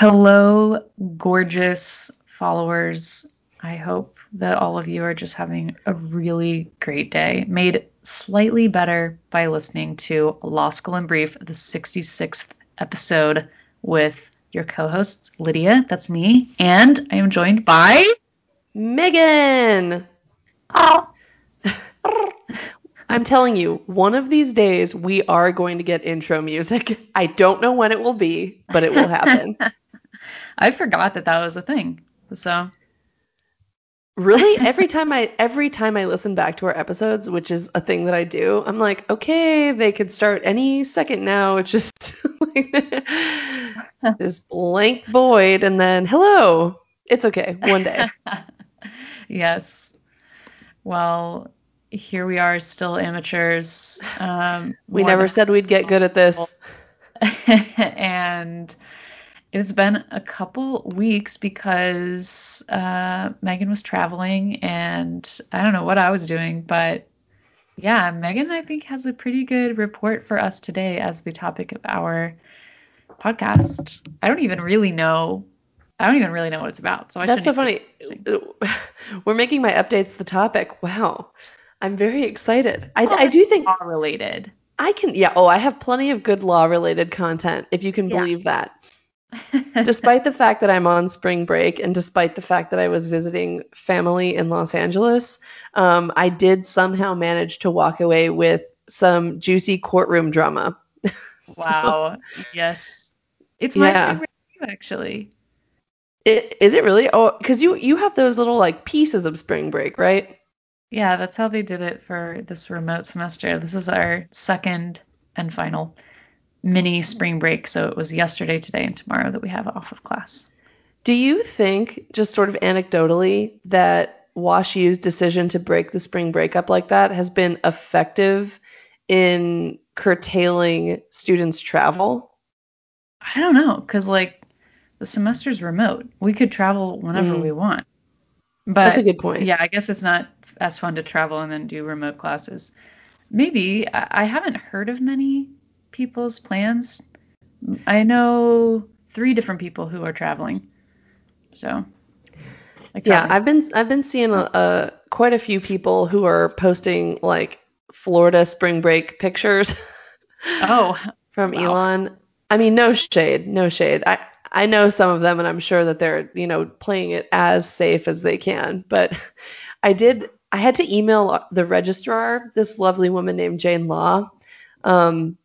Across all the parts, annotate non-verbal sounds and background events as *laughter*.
Hello, gorgeous followers. I hope that all of you are just having a really great day, made slightly better by listening to Law School in Brief, the 66th episode with your co hosts, Lydia, that's me, and I am joined by Megan. Oh. *laughs* I'm telling you, one of these days we are going to get intro music. I don't know when it will be, but it will happen. *laughs* I forgot that that was a thing. So really every time I every time I listen back to our episodes, which is a thing that I do, I'm like, okay, they could start any second now. It's just like *laughs* this blank void and then hello. It's okay. One day. *laughs* yes. Well, here we are, still amateurs. Um, we never said we'd get good at this. *laughs* and it's been a couple weeks because uh, Megan was traveling, and I don't know what I was doing, but yeah, Megan, I think, has a pretty good report for us today as the topic of our podcast. I don't even really know. I don't even really know what it's about. So I should. That's so funny. *laughs* We're making my updates the topic. Wow. I'm very excited. I, I do think law related. I can, yeah. Oh, I have plenty of good law related content, if you can believe that. Despite the fact that I'm on spring break and despite the fact that I was visiting family in Los Angeles, um, I did somehow manage to walk away with some juicy courtroom drama. *laughs* wow. so, yes. It's my yeah. spring break too, actually. It, is it really? Oh, because you you have those little like pieces of spring break, right? Yeah, that's how they did it for this remote semester. This is our second and final mini spring break. So it was yesterday, today, and tomorrow that we have off of class. Do you think, just sort of anecdotally, that Wash WashU's decision to break the spring break up like that has been effective in curtailing students' travel? I don't know, because like the semester's remote. We could travel whenever mm. we want. But that's a good point. Yeah, I guess it's not as fun to travel and then do remote classes. Maybe I haven't heard of many people's plans. I know three different people who are traveling. So, like yeah, I've been I've been seeing a, a, quite a few people who are posting like Florida spring break pictures. *laughs* Oh, from wow. Elon. I mean, no shade, no shade. I I know some of them, and I'm sure that they're you know playing it as safe as they can. But *laughs* I did I had to email the registrar, this lovely woman named Jane Law. Um,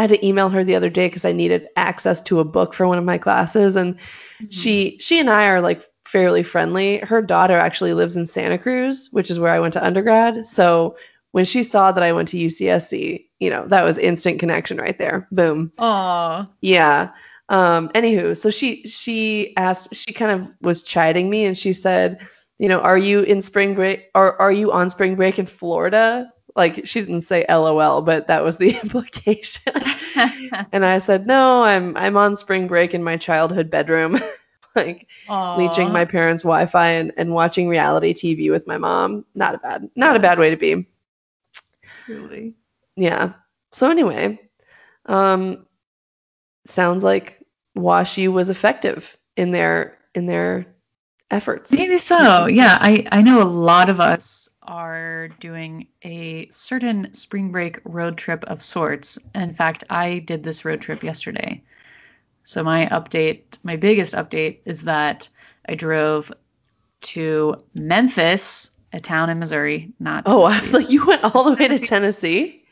I had to email her the other day because I needed access to a book for one of my classes, and mm-hmm. she she and I are like fairly friendly. Her daughter actually lives in Santa Cruz, which is where I went to undergrad. So when she saw that I went to UCSC, you know that was instant connection right there. Boom. Aw. Yeah. Um, anywho, so she she asked, she kind of was chiding me, and she said you know, are you in spring break or are you on spring break in Florida? Like she didn't say LOL, but that was the *laughs* implication. *laughs* and I said, "No, I'm I'm on spring break in my childhood bedroom." *laughs* like Aww. leeching my parents' Wi-Fi and, and watching reality TV with my mom. Not a bad, not a bad way to be. Really? Yeah. So anyway, um, sounds like WashU was effective in their in their efforts. Maybe so. Yeah, I I know a lot of us are doing a certain spring break road trip of sorts. In fact, I did this road trip yesterday. So my update, my biggest update is that I drove to Memphis, a town in Missouri, not Oh, I was like you went all the way to *laughs* Tennessee?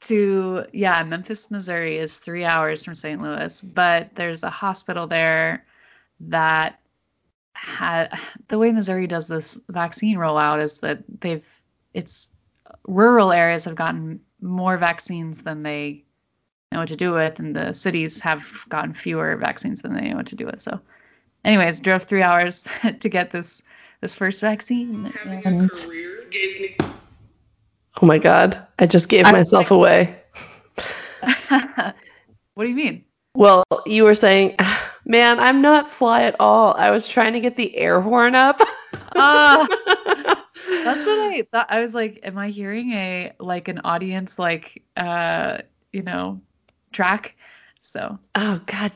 to yeah, Memphis, Missouri is 3 hours from St. Louis, but there's a hospital there that had the way Missouri does this vaccine rollout is that they've it's rural areas have gotten more vaccines than they know what to do with, and the cities have gotten fewer vaccines than they know what to do with. So, anyways, drove three hours *laughs* to get this this first vaccine. And... Oh my god! I just gave I myself like... away. *laughs* what do you mean? Well, you were saying Man, I'm not sly at all. I was trying to get the air horn up. uh, that's what I *laughs* thought. I was like, am I hearing a like an audience like uh, you know, track? So Oh god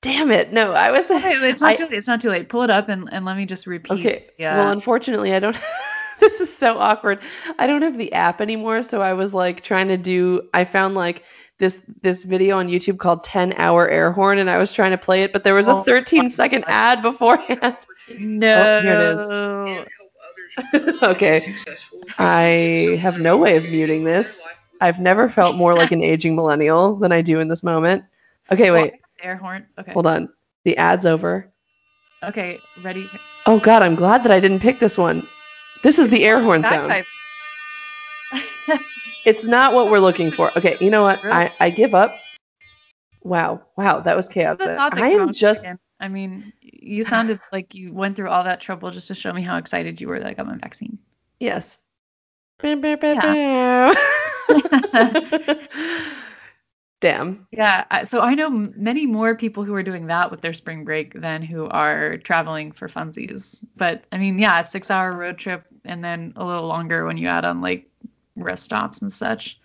Damn it. No, I was Okay, it's not I- too late. It's not too late. Pull it up and, and let me just repeat. Okay. Yeah. Well, unfortunately, I don't. *laughs* this is so awkward. I don't have the app anymore, so I was like trying to do. I found like this this video on YouTube called 10 hour air horn, and I was trying to play it, but there was a Oh 13 my second God. ad beforehand. *laughs* no. Oh, here it is. *laughs* Okay. I have no way of muting this. I've never felt more like an aging millennial than I do in this moment. Okay, wait. Air horn. Okay. Hold on. The ad's over. Okay. Ready. Oh god, I'm glad that I didn't pick this one. This is the air horn sound. It's not what we're looking for. Okay, you know what? I, I give up. Wow. Wow, that was chaotic. That I am just again. I mean, you sounded like you went through all that trouble just to show me how excited you were that I got my vaccine. yes. Bow. Damn. Yeah. So I know many more people who are doing that with their spring break than who are traveling for funsies. But I mean, yeah, a six hour road trip and then a little longer when you add on like rest stops and such.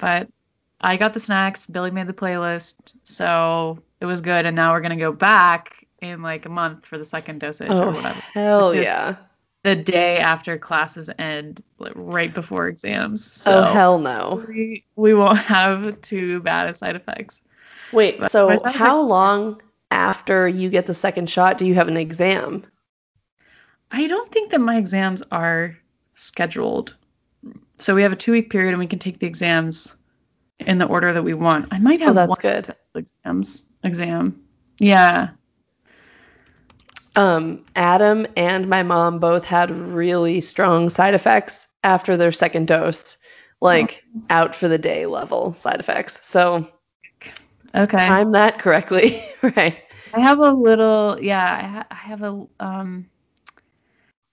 But I got the snacks. Billy made the playlist. So it was good. And now we're going to go back in like a month for the second dosage Oh or whatever. hell yeah. The day after classes end, like, right before exams. Oh, so oh hell no. we, we won't have too bad of side effects. Wait, But so how long after you get the second shot do you have an exam? I don't think that my exams are scheduled. So we have a two week period and we can take the exams in the order that we want. I might have Oh, have that's one good. exams exam. Yeah. Um, Adam and my mom both had really strong side effects after their second dose, like out for the day level side effects. So Okay. time that correctly, *laughs* right? I have a little yeah, I, ha- I have a um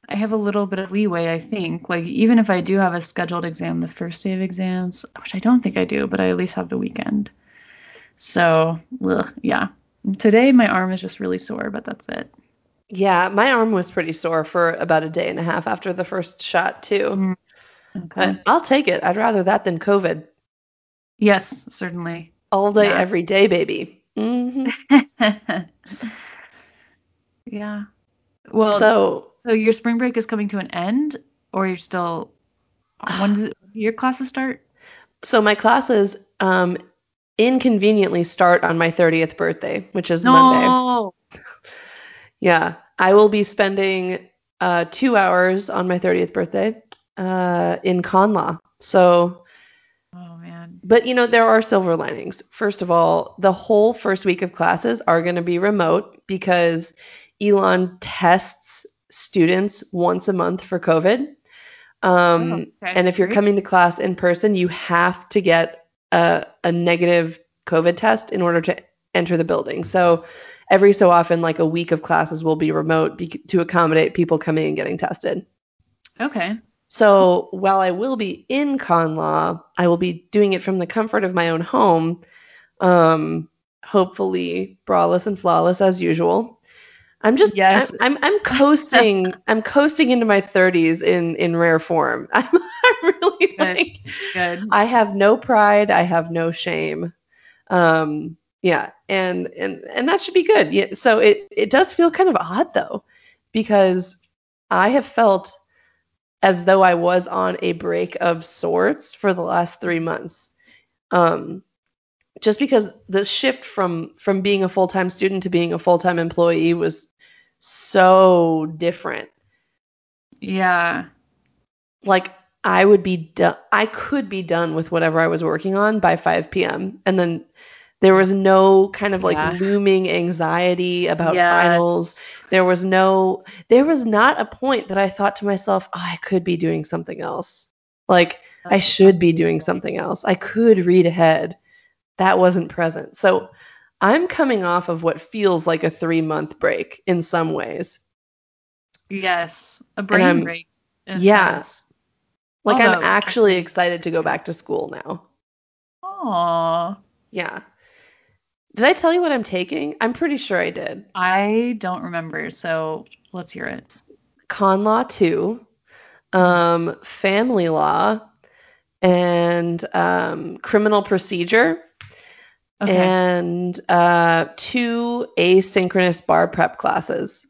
I have a little bit of leeway, I think. Like even if I do have a scheduled exam the first day of exams, which I don't think I do, but I at least have the weekend. So, ugh, yeah. Today my arm is just really sore, but that's it. Yeah, my arm was pretty sore for about a day and a half after the first shot too. Mm, Okay. I'll take it. I'd rather that than COVID. Yes, certainly. All day, Yeah. every day, baby. hmm *laughs* yeah. Well, so, so your spring break is coming to an end, or you're still. When does your classes start? so my classes um inconveniently start on my 30th birthday, which is Monday. No. *laughs* Yeah, I will be spending uh, two hours on my 30th birthday uh, in con law. So, Oh man. but you know, there are silver linings. First of all, the whole first week of classes are going to be remote because Elon tests students once a month for COVID. Um, Oh, okay, and if you're coming to class in person, you have to get a, a negative COVID test in order to enter the building. So every so often, like a week of classes will be remote bec to accommodate people coming and getting tested. Okay. So while I will be in con law, I will be doing it from the comfort of my own home. Um, hopefully braless and flawless as usual. I'm just Yes. I'm, I'm I'm coasting *laughs* I'm coasting into my 30s in in rare form. *laughs* I'm, I'm really Good. like Good. I have no pride, I have no shame. Um yeah, and and and that should be good. Yeah, so it it does feel kind of odd though because I have felt as though I was on a break of sorts for the last 3 months. Um just because the shift from from being a full-time student to being a full-time employee was so different. Yeah. like i would be done i could be done with whatever i was working on by 5 p.m and then there was no kind of like Yeah. looming anxiety about finals. There was no there was not a point that i thought to myself oh, i could be doing something else. Like i should be doing something else. I could read ahead that wasn't present so i'm coming off of what feels like a three month break in some ways Yes. A brain break. Yes. yeah. like i'm actually excited to go back to school now Aw. yeah did i tell you what i'm taking i'm pretty sure i did I don't remember, so let's hear it. con law 2 um family law and um criminal procedure Okay. and uh, two asynchronous bar prep classes.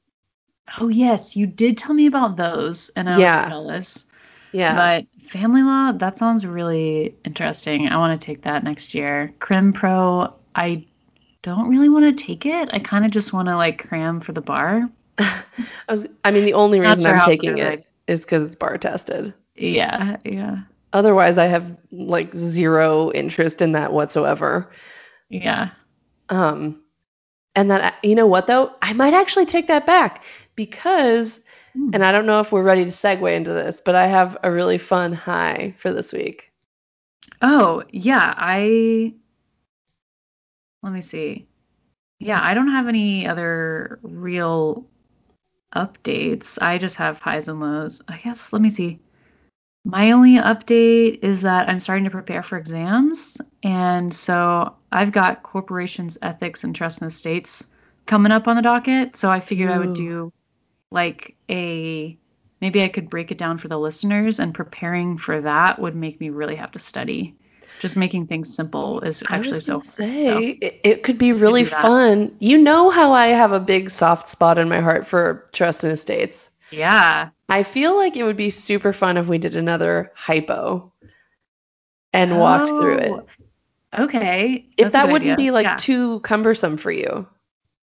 oh yes, you did tell me about those, and I was Yeah. jealous. Yeah. But family law, that sounds really interesting. I want to take that next year. Crim Pro, I don't really want to take it. I kind of just want to like cram for the bar. *laughs* I was I mean the only reason sure I'm taking it is cuz it's bar tested. Yeah, yeah, Otherwise I have like zero interest in that whatsoever. Yeah. Um and that you know what though? I might actually take that back because Hmm. and I don't know if we're ready to segue into this, but I have a really fun high for this week. Oh, yeah. I let me see. Yeah, I don't have any other real updates. I just have highs and lows. I guess let me see. My only update is that I'm starting to prepare for exams. And so I've got corporations, ethics, and trust and estates coming up on the docket. So I figured I would do like a maybe I could break it down for the listeners, and preparing for that would make me really have to study. Just making things simple is actually so say So it, it could be really fun. You know how I have a big soft spot in my heart for trust and estates. yeah. I feel like it would be super fun if we did another hypo and walked through it. Oh, Okay. If that wouldn't idea. be like Yeah. too cumbersome for you.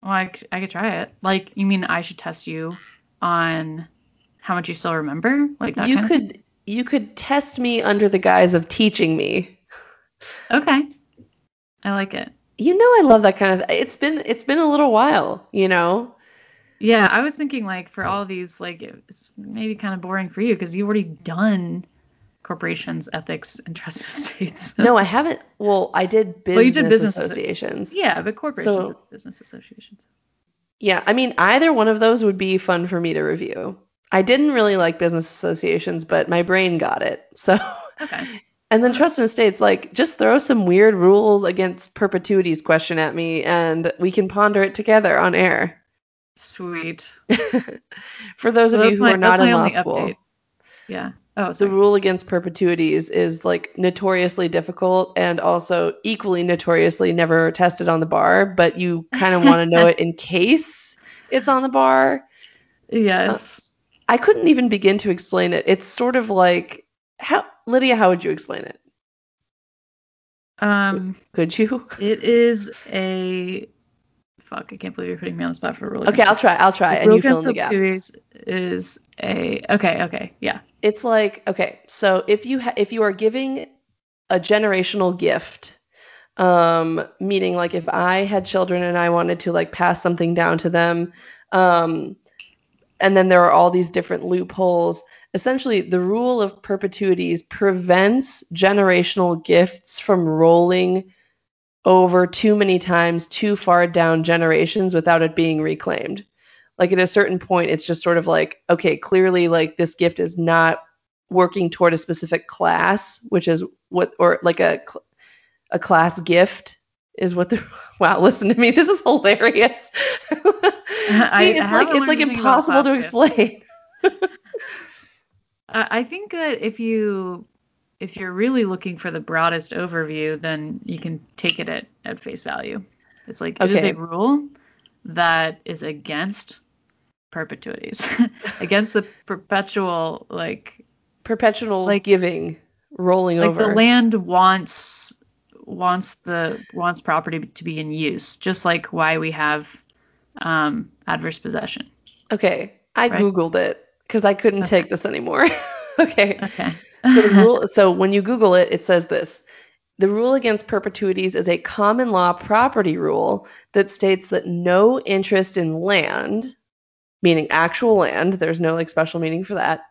Well, I, I could try it. Like, you mean I should test you on how much you still remember? Like that you could you could test me under the guise of teaching me. Okay. I like it. You know I love that kind of it's been it's been a little while, you know. Yeah, I was thinking like for all these, like it's maybe kind of boring for you because you've already done corporations, ethics, and trust *laughs* estates. No, I haven't well, I did business, Well, you did business associations. yeah, but corporations So- and business associations. Yeah, I mean, either one of those would be fun for me to review. I didn't really like business associations, but my brain got it. So, Okay. *laughs* and then trust and estates, like, just throw some weird rules against perpetuities question at me, and we can ponder it together on air. Sweet. *laughs* For those So of you who my- are not in law school, update. Yeah. Oh, the rule against perpetuities is like notoriously difficult and also equally notoriously never tested on the bar, but you kind of want to know it in case it's on the bar. yes. I couldn't even begin to explain it. It's sort of like how Lydia, how would you explain it? um, Could you? it is a fuck. I can't believe you're putting me on the spot for a rule. Okay, I'll try. I'll try, and you fill in the gaps. perpetuities is a okay. Okay. Yeah. It's like okay, so if you ha- if you are giving a generational gift, um, meaning like if I had children and I wanted to like pass something down to them, um, and then there are all these different loopholes. Essentially, the rule of perpetuities prevents generational gifts from rolling over too many times too far down generations without it being reclaimed. Like at a certain point, it's just sort of like, okay, clearly, like this gift is not working toward a specific class, which is what, or like a a class gift is what the. *laughs* Wow, listen to me. This is hilarious. *laughs* See, I it's like it's like impossible to explain. *laughs* I I think that if you if you're really looking for the broadest overview, then you can take it at, at face value. It's like it is a rule that is against perpetuities, *laughs* against the perpetual like Perpetual Like- giving, rolling like over. the land wants wants the wants property to be in use, just like why we have um, adverse possession. Okay, I Right? googled it because I couldn't Okay. take this anymore. *laughs* okay, Okay. So the *laughs* rule. So when you Google it, it says this: the rule against perpetuities is a common law property rule that states that no interest in land, meaning actual land, there's no like special meaning for that.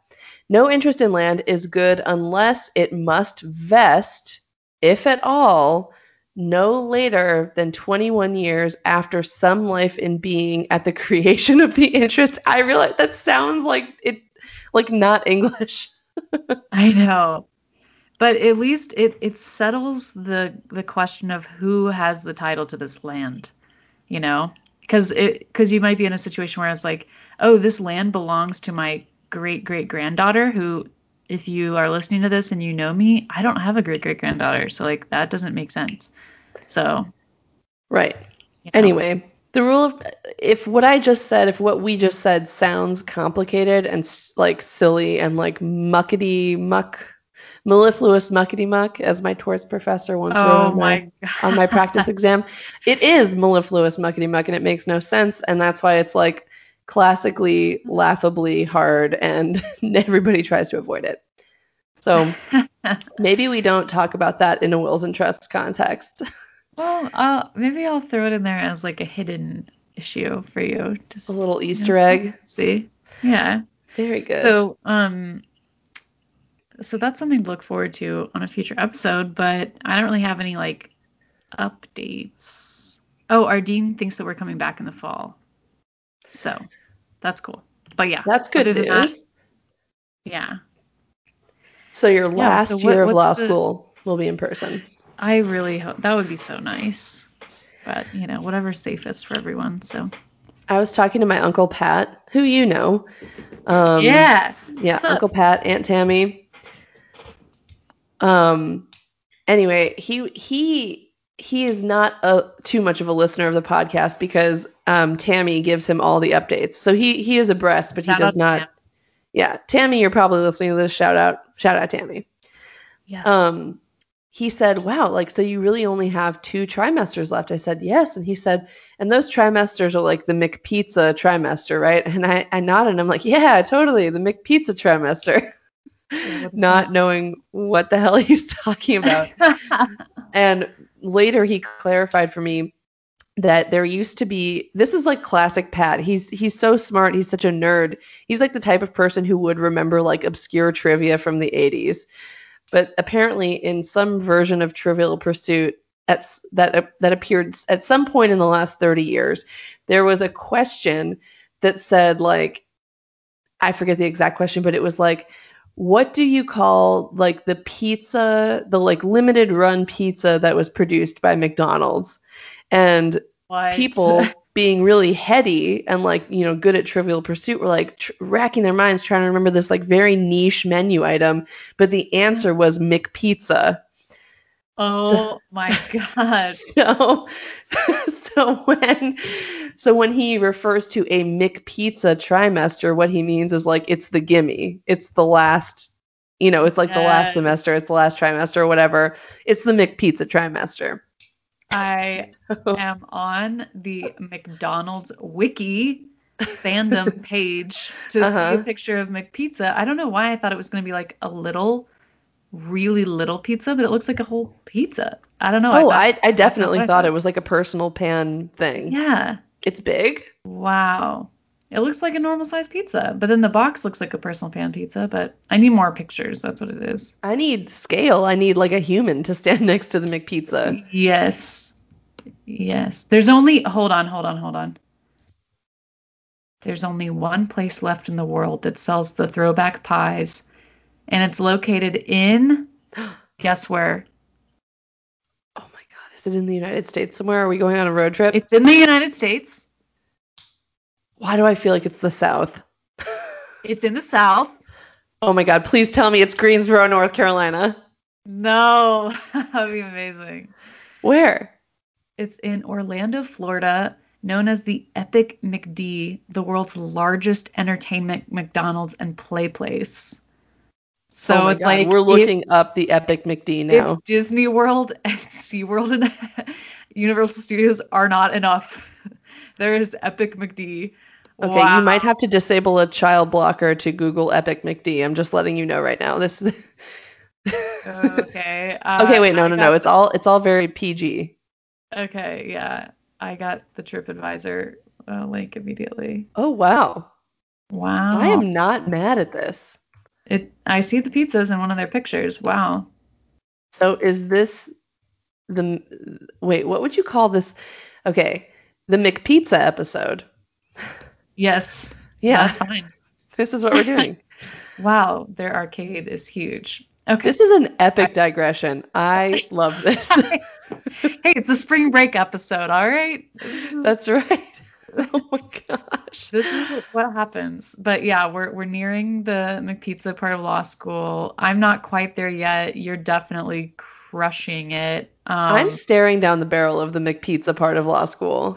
No interest in land is good unless it must vest, if at all, no later than 21 years after some life in being at the *laughs* creation of the interest. I realize that sounds like it like not English. *laughs* I know. But at least it, it settles the the question of who has the title to this land, you know? Because it because you might be in a situation where it's like, oh, this land belongs to my great great granddaughter who if you are listening to this and you know me, I don't have a great great granddaughter. So like that doesn't make sense. So Right. you know? Anyway, the rule of if what I just said, if what we just said sounds complicated and like silly and like muckety muck, mellifluous muckety muck, as my torts professor once wrote Oh on my, my on my practice exam, it is mellifluous muckety muck and it makes no sense, and that's why it's like classically laughably hard, and *laughs* everybody tries to avoid it. So *laughs* maybe we don't talk about that in a wills and trusts context. *laughs* Well, I'll, maybe I'll throw it in there as like a hidden issue for you. Just A little Easter egg. *laughs* see. Yeah. Very good. So, um, so that's something to look forward to on a future episode. But I don't really have any like updates. Oh, our dean thinks that we're coming back in the fall, so that's cool. But yeah, that's good than that- news. yeah, So your Yeah, last so what- year of law the- school will be in person. I really hope that would be so nice. But you know, whatever's safest for everyone. So I was talking to my uncle Pat, who you know. Um, yeah, yeah, What's up? Uncle Pat, Aunt Tammy. Um, anyway, he he he is not a too much of a listener of the podcast because um, Tammy gives him all the updates, so he he is abreast, but Shout he does not. Tam. Yeah, Tammy, you're probably listening to this. Shout out, shout out, Tammy. yes. um he said wow like so you really only have two trimesters left. I said yes. And he said and those trimesters are like the mcpizza trimester right? And i i nodded and i'm like yeah totally the mcpizza trimester. Yeah, what is not knowing what the hell *laughs* he's talking about. *laughs* And later he clarified for me that there used to be this is like classic pat. He's he's so smart he's such a nerd. He's like the type of person who would remember like obscure trivia from the 80s but apparently in some version of trivial pursuit at, that uh, that appeared at some point in the last 30 years there was a question that said like i forget the exact question but it was like what do you call like the pizza the like limited run pizza that was produced by mcdonald's and What? people being really heady and like you know good at trivial pursuit were like tr- racking their minds trying to remember this like very niche menu item but the answer was mcpizza. Oh my *laughs* god. so *laughs* so when so when he refers to a mcpizza trimester what he means is like it's the gimme. It's the last you know it's like the last semester it's the last trimester or whatever. It's the mcpizza trimester I *laughs* am on the McDonald's wiki fandom *laughs* page to see Uh-huh. a picture of McPizza. I don't know why I thought it was going to be like a little, really little pizza, but it looks like a whole pizza. I don't know. oh thought- I, I definitely I thought thought. it was like a personal pan thing yeah. it's big Wow. It looks like a normal size pizza, but then the box looks like a personal pan pizza. But I need more pictures. That's what it is. I need scale. I need like a human to stand *laughs* next to the McPizza. Yes. Yes. There's only, hold on, hold on, hold on. There's only one place left in the world that sells the throwback pies, and it's located in, *gasps* guess where? Oh my god, is it in the United States somewhere? Are we going on a road trip? It's in the United States. Why do I feel like it's the South? It's in the South. Oh my god, please tell me it's Greensboro, North Carolina. No, *laughs* that'd be amazing. Where? It's in Orlando, Florida, known as the Epic McD, the world's largest entertainment McDonald's and play place. So oh it's God, like we're if- looking up the Epic McD now. if Disney World *laughs* and SeaWorld and *laughs* Universal Studios are not enough, there is Epic McD. Okay, Wow. you might have to disable a child blocker to Google Epic McD. I'm just letting you know right now. This. *laughs* Okay. uh, okay, wait, no, I no, no. It's all it's all very PG. Okay, yeah. I got the TripAdvisor uh, link immediately. Oh wow, Wow. I am not mad at this. It. I see the pizzas in one of their pictures. Wow. So is this the wait? What would you call this? Okay, the McPizza episode. *laughs* Yes. Yeah, That's fine. *laughs* this is what we're doing. *laughs* Wow. Their arcade is huge. Okay. this is an epic digression. I *laughs* love this. hey, it's a spring break episode. All right. Is- That's right. Oh my gosh. This is what happens. But yeah, we're we're nearing the McPizza part of law school. I'm not quite there yet. You're definitely crushing it. Um, I'm staring down the barrel of the McPizza part of law school.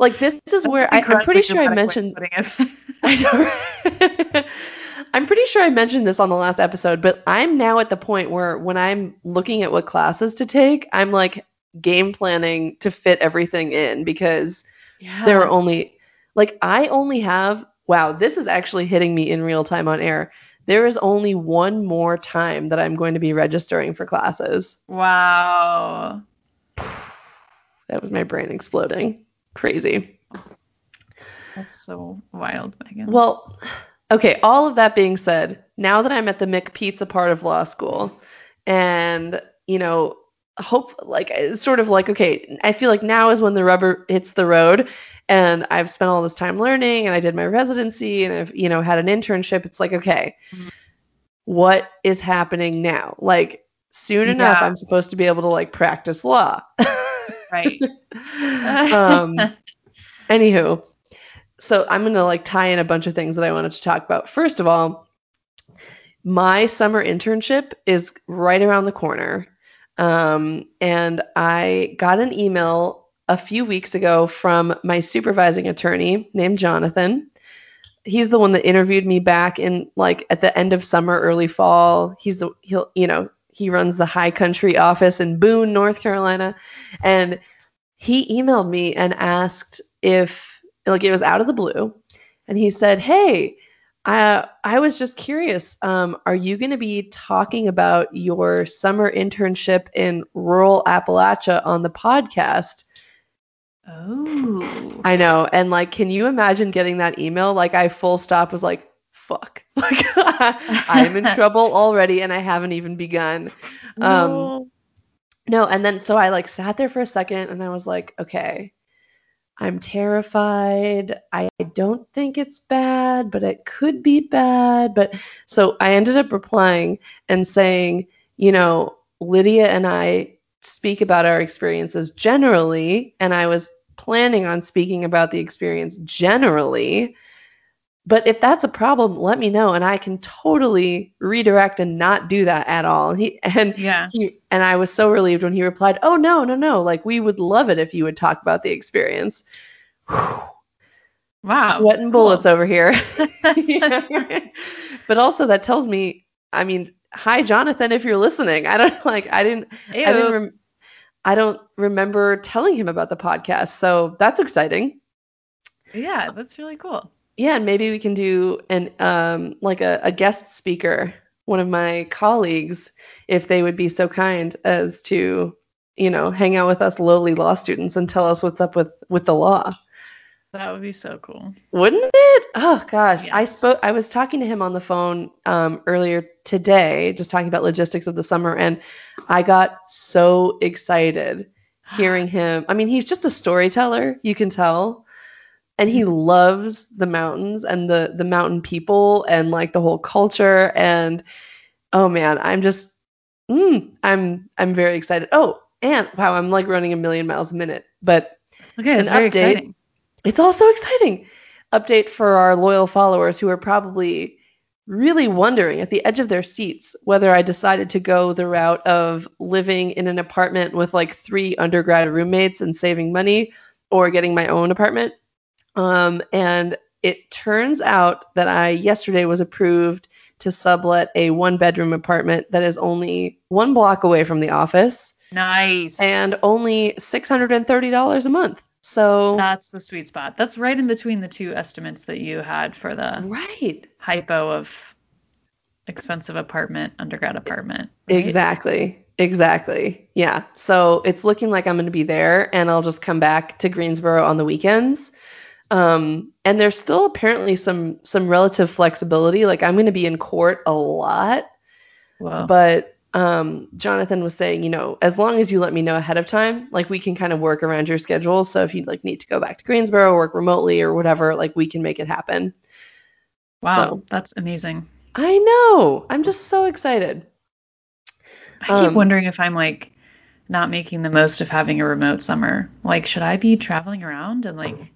Like this is where I, I'm pretty sure I mentioned. *laughs* I know. *laughs* I'm pretty sure I mentioned this on the last episode, but I'm now at the point where when I'm looking at what classes to take, I'm like game planning to fit everything in because yeah. there are only like I only have wow, this is actually hitting me in real time on air. There is only one more time that I'm going to be registering for classes. Wow. *sighs* That was my brain exploding. Crazy. That's so wild, Megan. Well, okay, all of that being said, now that I'm at the McPizza part of law school and, you know, hope like it's sort of like okay, I feel like now is when the rubber hits the road and I've spent all this time learning and I did my residency and I've, you know, had an internship. It's like, okay, mm-hmm. what is happening now? Like soon yeah. enough I'm supposed to be able to like practice law. *laughs* right. *laughs* *laughs* um anywho, so I'm going to like tie in a bunch of things that I wanted to talk about. First of all, my summer internship is right around the corner. Um, and I got an email a few weeks ago from my supervising attorney named Jonathan. He's the one that interviewed me back in like at the end of summer, early fall. He's the he'll you know he runs the High Country office in Boone, North Carolina, and he emailed me and asked if like it was out of the blue. And he said, Hey, I, I was just curious. Um, are you going to be talking about your summer internship in rural Appalachia on the podcast? Oh, I know. And like, can you imagine getting that email? Like, I full stop was like, fuck. Like, I'm in trouble already and I haven't even begun. No. Um, no. And then so I like sat there for a second and I was like, okay, I'm terrified. I don't think it's bad, but it could be bad. But so I ended up replying and saying, you know, Lydia and I speak about our experiences generally, and I was planning on speaking about the experience generally. But if that's a problem, let me know, and I can totally redirect and not do that at all. And he and yeah, he and I was so relieved when he replied, "Oh no, no, no! Like we would love it if you would talk about the experience." Wow, sweating cool. bullets over here. *laughs* but also that tells me, I mean, hi Jonathan, if you're listening. I don't like. I didn't. Ew. I didn't. Rem- I don't remember telling him about the podcast, so that's exciting. Yeah, that's really cool yeah, and maybe we can do an um like a, a guest speaker, one of my colleagues, if they would be so kind as to, you know, hang out with us lowly law students and tell us what's up with with the law. That would be so cool. Wouldn't it? Oh gosh. Yes. I spoke I was talking to him on the phone um, earlier today, just talking about logistics of the summer, and I got so excited hearing *gasps* him. I mean, he's just a storyteller, you can tell and he loves the mountains and the the mountain people and like the whole culture. And oh man i'm just mm, i'm i'm very excited. Oh and wow i'm like running a million miles a minute. But okay it's very update, exciting. It's also exciting. Update for our loyal followers who are probably really wondering at the edge of their seats whether I decided to go the route of living in an apartment with like three undergrad roommates and saving money or getting my own apartment. Um, and it turns out that I yesterday was approved to sublet a one bedroom apartment that is only one block away from the office. Nice. And only $630 a month. So that's the sweet spot. That's right in between the two estimates that you had for the right hypo of expensive apartment, undergrad apartment. Right? Exactly. Exactly. Yeah. So it's looking like I'm going to be there and I'll just come back to Greensboro on the weekends um, and there's still apparently some some relative flexibility. Like I'm going to be in court a lot, wow. but um, Jonathan was saying, you know, as long as you let me know ahead of time, like we can kind of work around your schedule. So if you like need to go back to Greensboro, work remotely or whatever, like we can make it happen. Wow, so, that's amazing. I know. I'm just so excited. I keep um, wondering if I'm like not making the most of having a remote summer. Like, should I be traveling around and like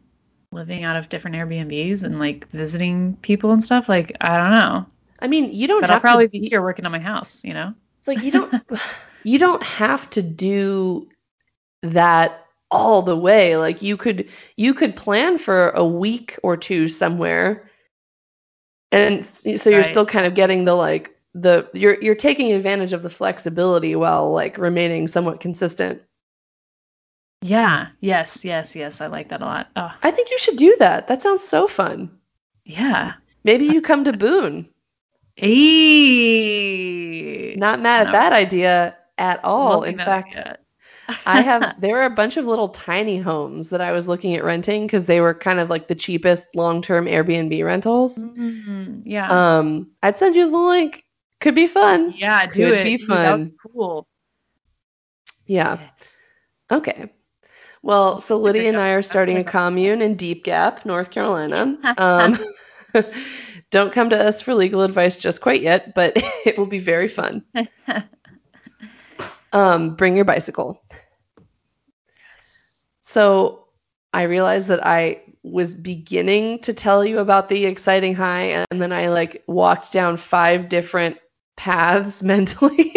living out of different Airbnbs and like visiting people and stuff. Like, I don't know. I mean, you don't but I'll probably to... be here working on my house, you know? It's like you don't *laughs* you don't have to do that all the way. Like you could you could plan for a week or two somewhere and so you're Right. still kind of getting the like the you're you're taking advantage of the flexibility while like remaining somewhat consistent. Yeah. Yes. Yes. Yes. I like that a lot. Oh, I think you should do that. That sounds so fun. yeah. Maybe you *laughs* come to Boone. Hey. Not mad at No. that idea at all. In fact. I have *laughs* there were a bunch of little tiny homes that I was looking at renting because they were kind of like the cheapest long-term Airbnb rentals. Mm, yeah. Um, I'd send you the link. Could be fun. yeah. Do could it. be Dude, fun. be cool. Yeah. Yes. Okay. Well, so Lydia and. I are starting a commune in Deep Gap, North Carolina. *laughs* Um, *laughs* don't come to us for legal advice just quite yet, but *laughs* it will be very fun. Um, bring your bicycle. So I realized that I was beginning to tell you about the exciting high, and then I like walked down five different paths mentally.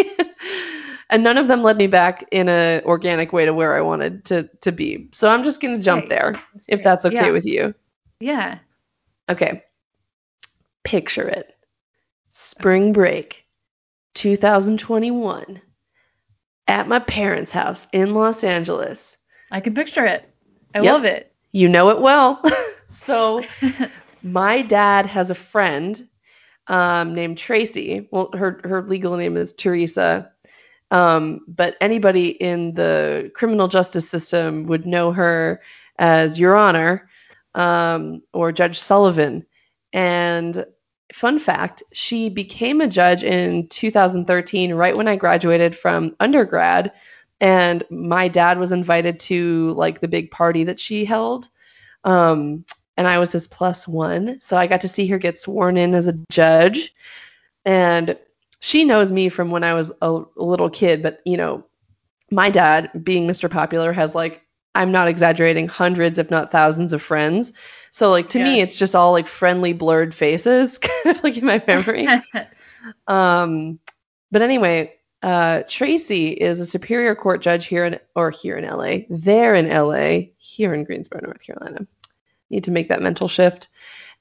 And none of them led me back in a organic way to where I wanted to to be. So I'm just gonna jump Right. there if that's okay Yeah. with you. Yeah. Okay. Picture it. Spring break 2021 at my parents' house in Los Angeles. I can picture it. I Yep. love it. You know it well. *laughs* so *laughs* my dad has a friend um, named Tracy. Well, her her legal name is Teresa. Um, but anybody in the criminal justice system would know her as Your Honor um, or Judge Sullivan. And fun fact, she became a judge in 2013, right when I graduated from undergrad. And my dad was invited to like the big party that she held. Um, and I was his plus one. So I got to see her get sworn in as a judge. And she knows me from when I was a, a little kid, but you know, my dad, being Mr. Popular, has like, I'm not exaggerating, hundreds, if not thousands of friends. So like to me, it's just all like friendly blurred faces, *laughs* kind of like in my memory. *laughs* um, but anyway, uh, Tracy is a Superior Court judge here in or here in LA, there in LA, here in Greensboro, North Carolina. Need to make that mental shift.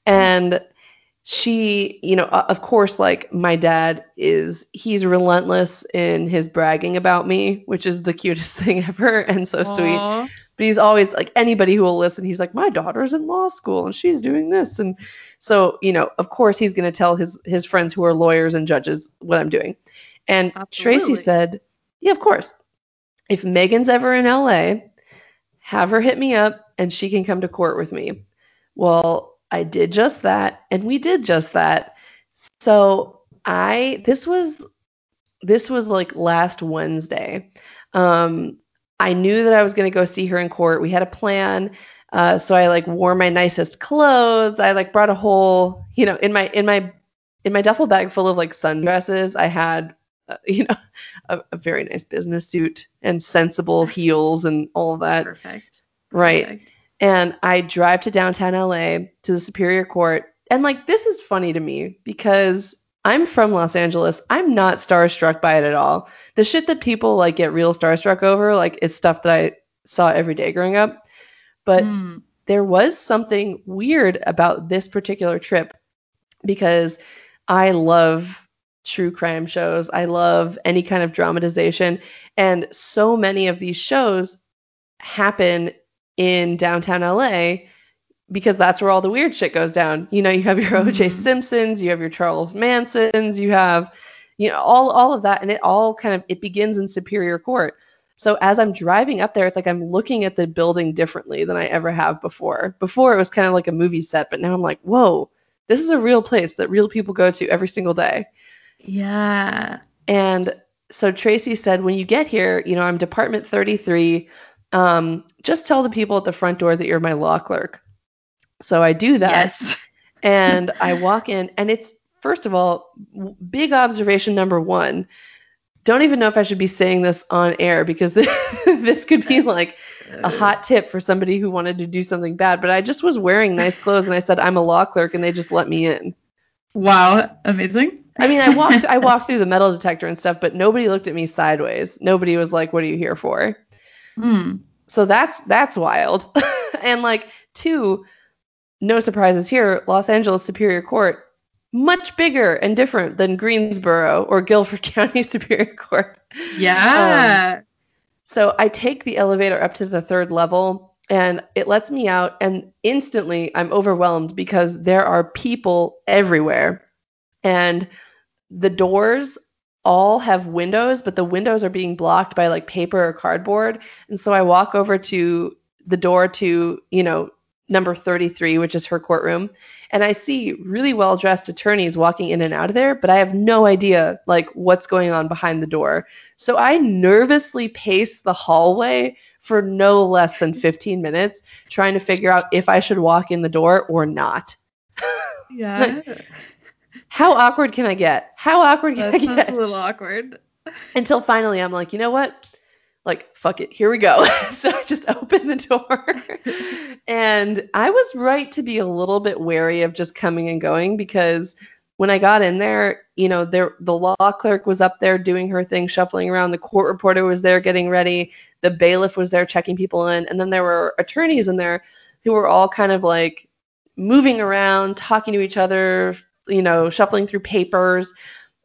And she, you know, of course, like my dad is, he's relentless in his bragging about me, which is the cutest *laughs* thing ever and so sweet. But he's always like anybody who will listen, he's like, My daughter's in law school and she's doing this. And so, you know, of course he's gonna tell his his friends who are lawyers and judges what I'm doing. And Tracy said, Yeah, of course. If Megan's ever in LA, have her hit me up and she can come to court with me. Well, I did just that, and we did just that. So I this was this was like last Wednesday. Um, I knew that I was going to go see her in court. We had a plan. Uh, so I like wore my nicest clothes. I like brought a whole, you know, in my in my in my duffel bag full of like sundresses. I had, uh, *laughs* you know, a, a very nice business suit and sensible heels and all that. Perfect. Right. Perfect. And I drive to downtown LA to the Superior Court. And like, this is funny to me because I'm from Los Angeles. I'm not starstruck by it at all. The shit that people like get real starstruck over, like, is stuff that I saw every day growing up. But Mm. there was something weird about this particular trip because I love true crime shows. I love any kind of dramatization. And so many of these shows happen in downtown LA because that's where all the weird shit goes down. You know, you have your OJ Mhm. Simpsons, you have your Charles Mansons, you have you know all all of that and it all kind of it begins in Superior Court. So as I'm driving up there, it's like I'm looking at the building differently than I ever have before. Before it was kind of like a movie set, but now I'm like, whoa, this is a real place that real people go to every single day. Yeah. And so Tracy said, when you get here, you know, I'm Department 33. Um, just tell the people at the front door that you're my law clerk. So I do that. Yes. *laughs* And I walk in, and it's, first of all, w- big observation number one. Don't even know if I should be saying this on air because *laughs* this could be *laughs* like a hot tip for somebody who wanted to do something bad. But I just was wearing nice clothes and I said, I'm a law clerk, and they just let me in. Wow. Amazing. I mean, I walked I walked through the metal detector and stuff, but nobody looked at me sideways. Nobody was like, "What are you here for?" Mm. So that's that's wild. *laughs* and like two, no surprises here, Los Angeles Superior Court much bigger and different than Greensboro or Guilford *laughs* County Superior Court. Yeah. Um, so I take the elevator up to the third level and it lets me out and instantly I'm overwhelmed because there are people everywhere. And the doors all have windows, but the windows are being blocked by like paper or cardboard. And so I walk over to the door to, you know, number 33, which is her courtroom, and I see really well-dressed attorneys walking in and out of there, but I have no idea like what's going on behind the door. So I nervously pace the hallway for no less than 15 minutes trying to figure out if I should walk in the door or not. *laughs* Yeah. How awkward can I get? How awkward can That I get? a little awkward. Until finally I'm like, you know what? Like, fuck it, here we go. *laughs* so I just *laughs* opened the door. and I was right to be a little bit wary of just coming and going because when I got in there, you know, there the law clerk was up there doing her thing, shuffling around. The court reporter was there getting ready. The bailiff was there checking people in, and then there were attorneys in there who were all kind of like moving around, talking to each other, you know, shuffling through papers.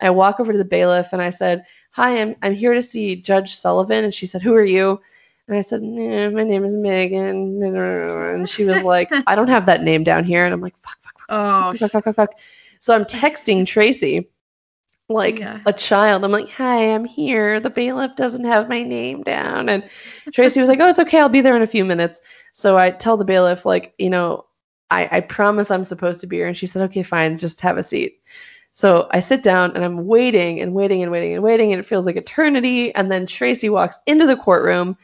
I walk over to the bailiff and I said, "Hi, I'm I'm here to see Judge Sullivan." And she said, "Who are you?" And I said, nah, "My name is Megan." And she was like, *laughs* "I don't have that name down here." And I'm like, "Fuck, fuck, fuck, Oh, fuck, fuck, fuck, fuck." So I'm texting Tracy like Yeah. a child. I'm like, "Hi, I'm here. The bailiff doesn't have my name down." And Tracy was like, "Oh, it's okay. I'll be there in a few minutes." So I tell the bailiff like, you know, I, I promise I'm supposed to be here. And she said, okay, fine, just have a seat. So I sit down and I'm waiting and waiting and waiting and waiting, and it feels like eternity. And then Tracy walks into the courtroom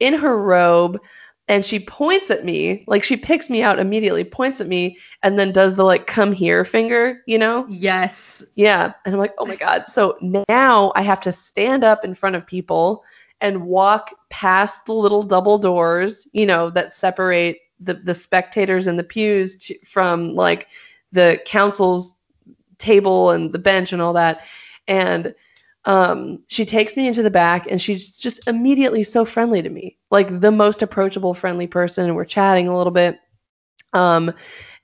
in her robe and she points at me, like she picks me out immediately, points at me, and then does the like come here finger, you know? yes. Yeah. And I'm like, oh my God. So now I have to stand up in front of people and walk past the little double doors, you know, that separate the, the spectators and the pews to, from like the counsel's table and the bench and all that. And um, she takes me into the back and she's just immediately so friendly to me, like the most approachable, friendly person. And we're chatting a little bit. Um,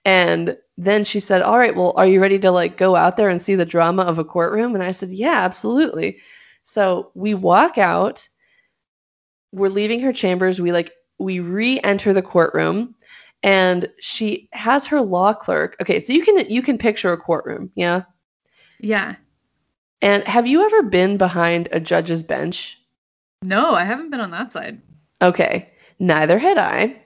and then she said, All right, well, are you ready to like go out there and see the drama of a courtroom? And I said, Yeah, absolutely. So we walk out, we're leaving her chambers. We like, we re enter the courtroom and she has her law clerk. Okay, so you can you can picture a courtroom, yeah? Yeah. And have you ever been behind a judge's bench? No, I haven't been on that side. Okay, neither had I.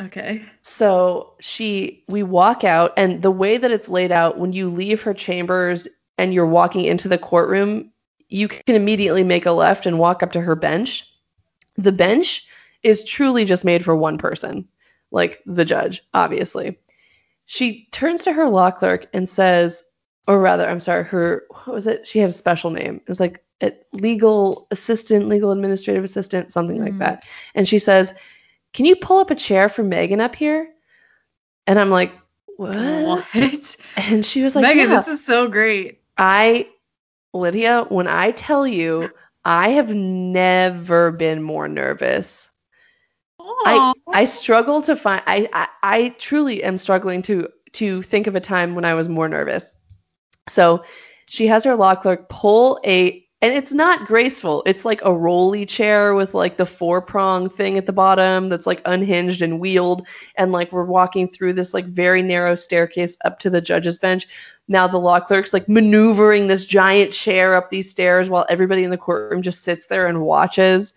Okay. So she, we walk out, and the way that it's laid out, when you leave her chambers and you're walking into the courtroom, you can immediately make a left and walk up to her bench. The bench is truly just made for one person, like the judge, obviously. She turns to her law clerk and says, or rather, I'm sorry, her, what was it? She had a special name. It was like a legal assistant, legal administrative assistant, something like Mm. that. And she says, Can you pull up a chair for Megan up here? And I'm like, What? What? *laughs* And she was like, Megan, "Yeah." this is so great. I, Lydia, when I tell you, I have never been more nervous. I I struggle to find I, I I truly am struggling to to think of a time when I was more nervous. So she has her law clerk pull a and it's not graceful. It's like a rolly chair with like the four prong thing at the bottom that's like unhinged and wheeled. And like we're walking through this like very narrow staircase up to the judge's bench. Now the law clerk's like maneuvering this giant chair up these stairs while everybody in the courtroom just sits there and watches.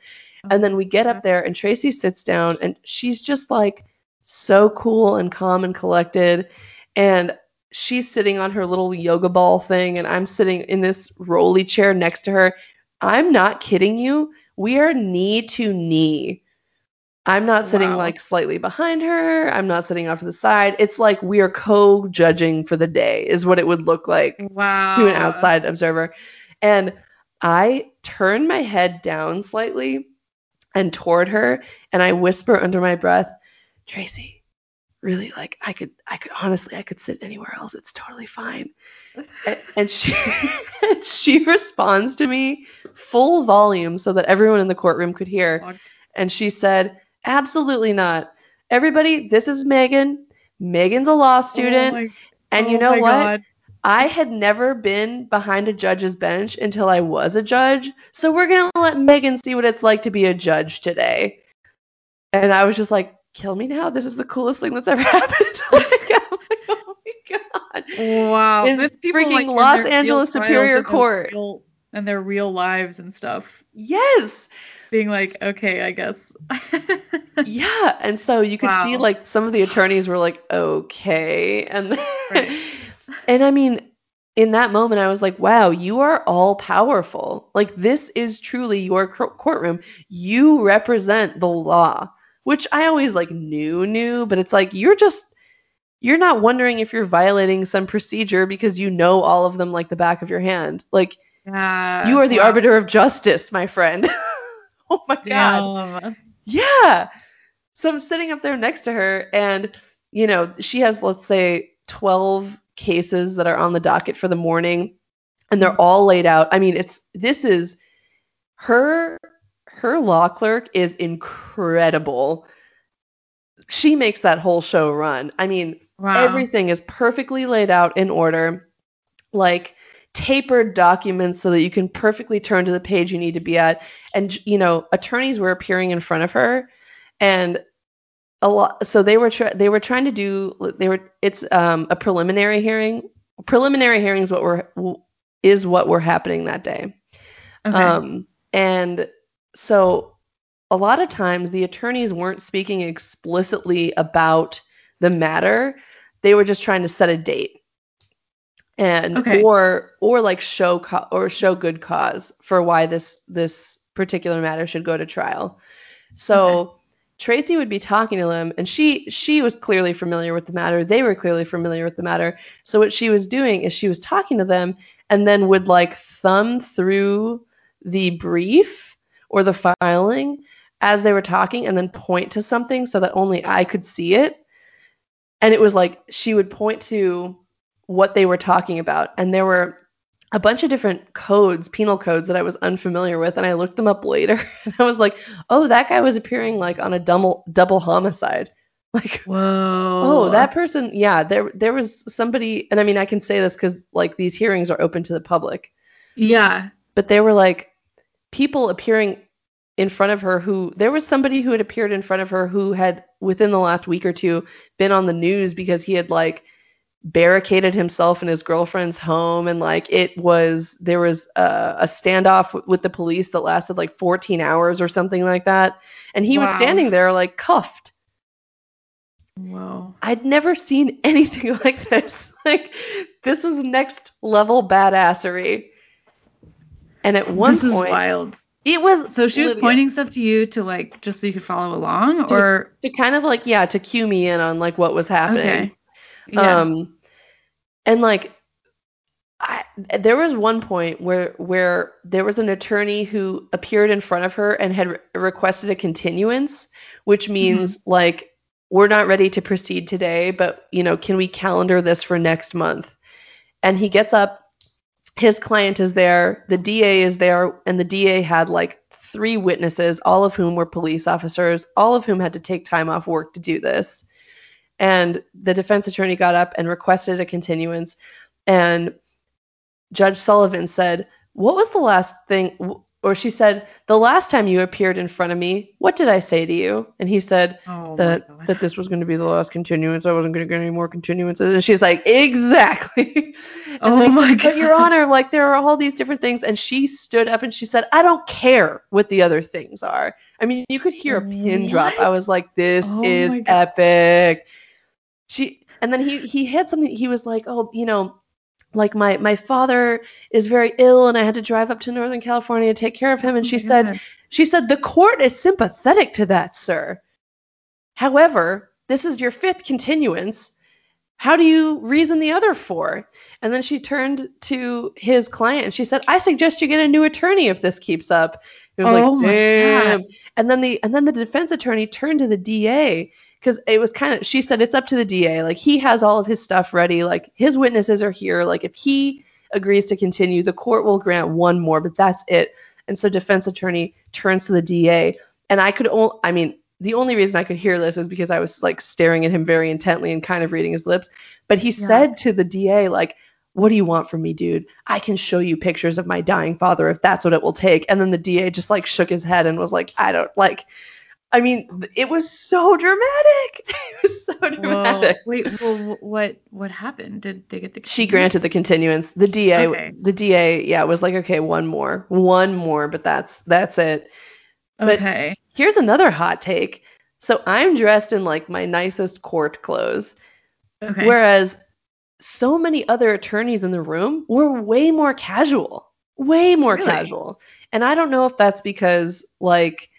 And then we get up mm-hmm. there and Tracy sits down and she's just like so cool and calm and collected. And she's sitting on her little yoga ball thing and I'm sitting in this rolly chair next to her. I'm not kidding you. We are knee to knee. I'm not sitting Wow. like slightly behind her. I'm not sitting off to the side. It's like we are co-judging for the day is what it would look like Wow. to an outside observer. And I turn my head down slightly and toward her, and I whisper under my breath, Tracy, really like I could I could honestly I could sit anywhere else. It's totally fine. and, and she *laughs* and she responds to me full volume so that everyone in the courtroom could hear. And she said, "Absolutely not. Everybody, this is Megan. Megan's a law oh student. Oh my- and you oh know what? God. I had never been behind a judge's bench until I was a judge. So we're going to let Megan see what it's like to be a judge today. And I was just like, kill me now. This is the coolest thing that's ever *laughs* happened. *laughs* like, I'm like, oh my God. Wow. in people, freaking like, Los Angeles Superior Court. real- And their real lives and stuff. Yes. Being like, okay, I guess. *laughs* Yeah. And so you could see like some of the attorneys were like, okay. And then, Right. And I mean, in that moment, I was like, wow, you are all powerful. Like, this is truly your cour- courtroom. You represent the law, which I always like knew, knew, but it's like, you're just, you're not wondering if you're violating some procedure because you know all of them like the back of your hand. Like, yeah. you are the wow. arbiter of justice, my friend. *laughs* oh my God. Damn. Yeah. So I'm sitting up there next to her, and, you know, she has, let's say, 12 cases that are on the docket for the morning, and they're mm-hmm. all laid out. I mean, it's this is her her law clerk is incredible. She makes that whole show run. I mean, Wow. everything is perfectly laid out in order, like tapered documents so that you can perfectly turn to the page you need to be at. And you know, attorneys were appearing in front of her, and a lot. So they were they were trying to do they were it's um, a preliminary hearing. Preliminary hearings what were is what were happening that day. Okay. Um, and so a lot of times the attorneys weren't speaking explicitly about the matter. They were just trying to set a date. And Okay. or or like show co- or show good cause for why this this particular matter should go to trial. So Tracy would be talking to them and she she was clearly familiar with the matter. They were clearly familiar with the matter. So what she was doing is she was talking to them and then would like thumb through the brief or the filing as they were talking and then point to something so that only I could see it. And it was like she would point to what they were talking about. And there were a bunch of different codes, penal codes that I was unfamiliar with. And I looked them up later *laughs* and I was like, oh, that guy was appearing like on a double double homicide. *laughs* Like Whoa. Oh, that person, yeah, there there was somebody, and I mean I can say this because like these hearings are open to the public, Yeah. but they were like people appearing in front of her who there was somebody who had appeared in front of her who had within the last week or two been on the news because he had like barricaded himself in his girlfriend's home and like it was there was a, a standoff w- with the police that lasted like 14 hours or something like that and he was standing there like cuffed wow I'd never seen *laughs* anything like this. Like this was next level badassery. And at one this is point, wild. it was So she was pointing stuff to you to like just so you could follow along, To- or to kind of like yeah to cue me in on like what was happening. okay, yeah, Um, and like, I there was one point where where there was an attorney who appeared in front of her and had re- requested a continuance, which means like we're not ready to proceed today, but you know, can we calendar this for next month? And he gets up. His client is there. The DA is there, and the DA had like three witnesses, all of whom were police officers, all of whom had to take time off work to do this and the defense attorney got up and requested a continuance. And judge sullivan said what was the last thing or she said the last time you appeared in front of me what did i say to you? And he said oh that that this was going to be the last continuance. I wasn't going to get any more continuances. And she's like exactly. *laughs* And Oh my said, but your honor like there are all these different things. And she stood up and she said i don't care what the other things are. I mean you could hear a pin drop. I was like this Oh is epic she and then he he had something he was like oh you know like my my father is very ill and i had to drive up to northern california to take care of him. And Oh she said she said the court is sympathetic to that sir. However this is your fifth continuance. How do you reason the other four? And then she turned to his client and she said i suggest you get a new attorney if this keeps up. It was Oh like my God. and then the and then the defense attorney turned to the da because it was kind of she said it's up to the DA. Like he has all of his stuff ready. Like his witnesses are here. Like if he agrees to continue, the court will grant one more, but that's it. And so defense attorney turns to the DA, and I could only, I mean, the only reason I could hear this is because I was like staring at him very intently and kind of reading his lips. But he Yeah. said to the DA, like, what do you want from me, dude? I can show you pictures of my dying father if that's what it will take. And then the DA just like shook his head and was like, I don't like, I mean, it was so dramatic. *laughs* It was so dramatic. Wait, well, what what happened? Did they get the She granted the continuance. The DA, Okay. the DA, yeah, was like, okay, one more, one more, but that's that's it. but- Okay. Here's another hot take. So I'm dressed in like my nicest court clothes, Okay. whereas so many other attorneys in the room were way more casual, way more Really? casual. And I don't know if that's because like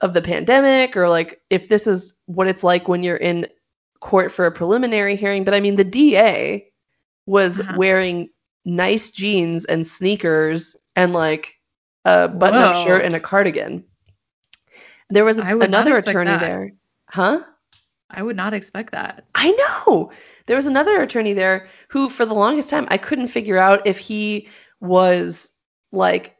of the pandemic or like if this is what it's like when you're in court for a preliminary hearing, but I mean the DA was Uh-huh. wearing nice jeans and sneakers and like a button-up Whoa. shirt and a cardigan. There was another attorney that. there. Huh? I would not expect that. I know. There was another attorney there who, for the longest time, I couldn't figure out if he was like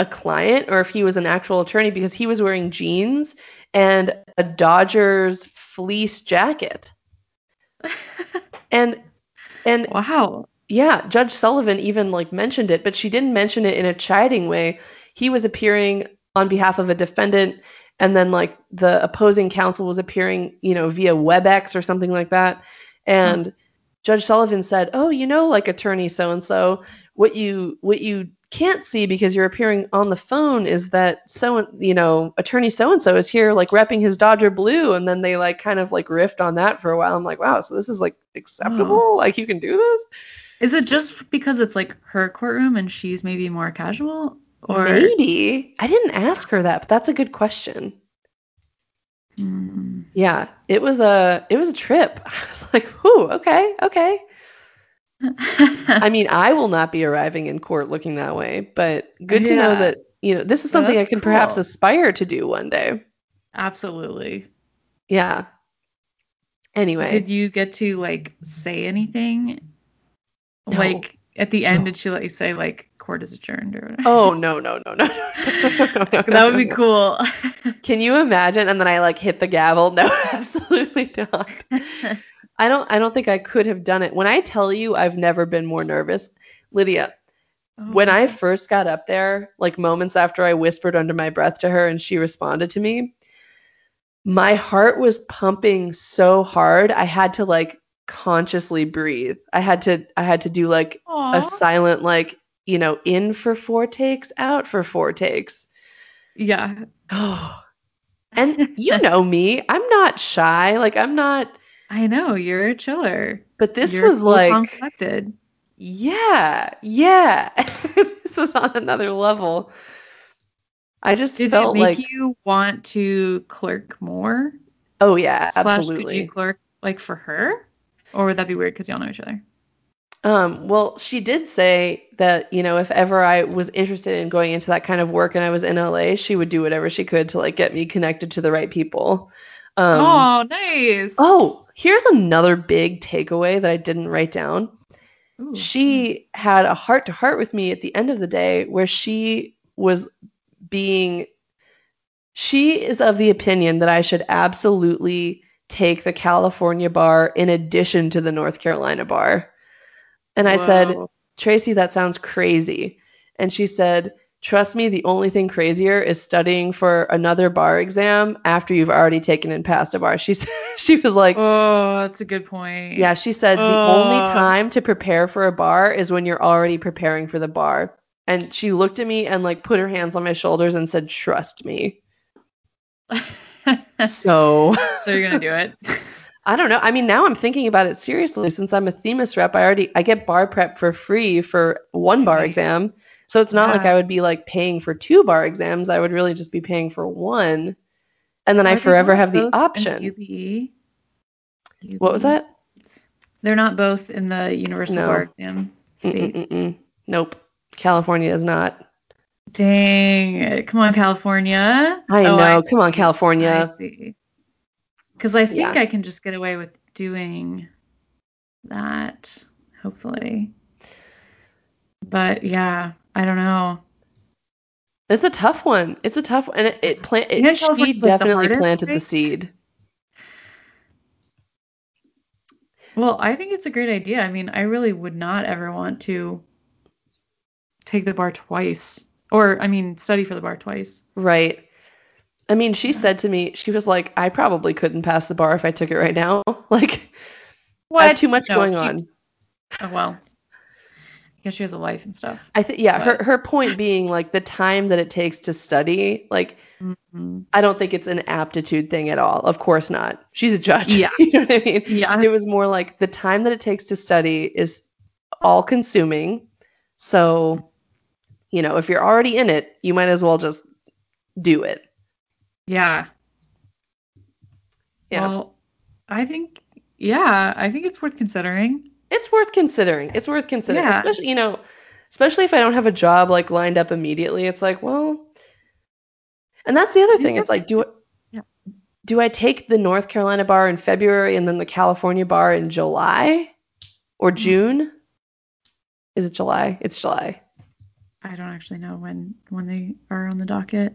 a client or if he was an actual attorney because he was wearing jeans and a Dodgers fleece jacket. *laughs* And and wow. yeah, Judge Sullivan even like mentioned it, but she didn't mention it in a chiding way. He was appearing on behalf of a defendant and then like the opposing counsel was appearing, you know, via WebEx or something like that. And hmm. Judge Sullivan said, "Oh, you know, like attorney so and so, what you what you can't see because you're appearing on the phone is that so you know attorney so and so is here like repping his Dodger blue, and then they like kind of like riffed on that for a while. I'm like, wow, so this is like acceptable? Like you can do this? Is it just because it's like her courtroom and she's maybe more casual? Or Maybe I didn't ask her that, but that's a good question. Hmm. Yeah, it was a it was a trip. *laughs* I was like, "Whoo, okay, okay." *laughs* I mean, I will not be arriving in court looking that way, but good to know that you know this is something I that's can perhaps aspire to do one day. Absolutely. Yeah. Anyway, Did you get to like say anything? No. Like at the end, No. did she let you say like court is adjourned or whatever? oh no no no no no! *laughs* that would be cool. Can you imagine? And then I like hit the gavel. No, *laughs* absolutely not. I don't. I don't think I could have done it. When I tell you, I've never been more nervous, Lydia. when I first got up there, like moments after I whispered under my breath to her and she responded to me, my heart was pumping so hard I had to like consciously breathe. I had to I had to do like a silent like, you know, in for four takes, out for four takes. yeah. Oh. *sighs* And you know me, I'm not shy. Like I'm not I know you're a chiller. but this You're was like collected. yeah, yeah. *laughs* this was on another level. I just Did felt it make like you want to clerk more? Oh yeah, absolutely. clerk like for her, or would that be weird because y'all know each other? Um, well, she did say that, you know, if ever I was interested in going into that kind of work and I was in LA, she would do whatever she could to like get me connected to the right people. Um, oh, nice. oh, here's another big takeaway that I didn't write down. Ooh. She had a heart to heart with me at the end of the day where she was being she is of the opinion that I should absolutely take the California bar in addition to the North Carolina bar. And I said, Tracy, that sounds crazy. And she said, Trust me, the only thing crazier is studying for another bar exam after you've already taken and passed a bar. She said, *laughs* she was like, "Oh, that's a good point." Yeah, she said the only time to prepare for a bar is when you're already preparing for the bar. And she looked at me and like put her hands on my shoulders and said, Trust me. *laughs* So so you're gonna do it? *laughs* I don't know. I mean, now I'm thinking about it seriously. Since I'm a Themis rep, I already I get bar prep for free for one bar exam. So it's not like I would be like paying for two bar exams. I would really just be paying for one. And then I Are they forever have the option. UBE? What was that? They're not both in the universal No. bar exam state. Mm-mm-mm-mm. Nope. California is not. Dang! it. Come on, California. I Oh, know. Come on. California. I see. Because I think Yeah. I can just get away with doing that, hopefully. But yeah, I don't know. It's a tough one. It's a tough one. And it, it plant it, she like, the definitely hardest, planted the seed. Well, I think it's a great idea. I mean, I really would not ever want to take the bar twice. Or, I mean, study for the bar twice. Right. I mean, she Yeah. said to me, she was like, I probably couldn't pass the bar if I took it right now. *laughs* Like, I have too much No, going she- on. Oh, well. Because she has a life and stuff. I think, yeah, her, But- her point being like the time that it takes to study, like, Mhm. I don't think it's an aptitude thing at all. Of course not. She's a judge. Yeah. *laughs* you know what I mean? Yeah. It was more like the time that it takes to study is all consuming. So, you know, if you're already in it, you might as well just do it. Yeah. Yeah. Well, I think, yeah, I think it's worth considering. It's worth considering. It's worth considering. Yeah. Especially, you know, especially if I don't have a job like lined up immediately. It's like, well, and that's the other thing. It's like, do Yeah. do I take the North Carolina bar in February and then the California bar in July or hmm. June? Is it July? It's July. I don't actually know when when they are on the docket.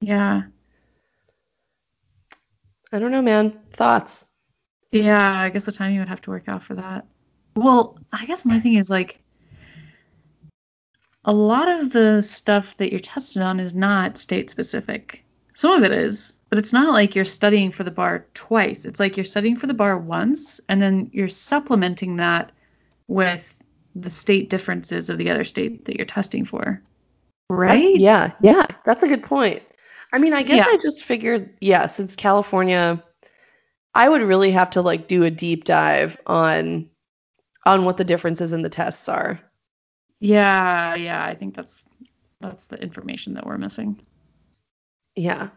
Yeah. I don't know, man. Thoughts? Yeah, I guess the timing would have to work out for that. Well, I guess my thing is like a lot of the stuff that you're tested on is not state specific. Some of it is, but it's not like you're studying for the bar twice. It's like you're studying for the bar once and then you're supplementing that with the state differences of the other state that you're testing for. Right? That's- yeah, yeah. That's a good point. I mean, I guess Yeah. I just figured, yeah, since California, I would really have to like do a deep dive on on what the differences in the tests are. Yeah, yeah, I think that's that's the information that we're missing. Yeah.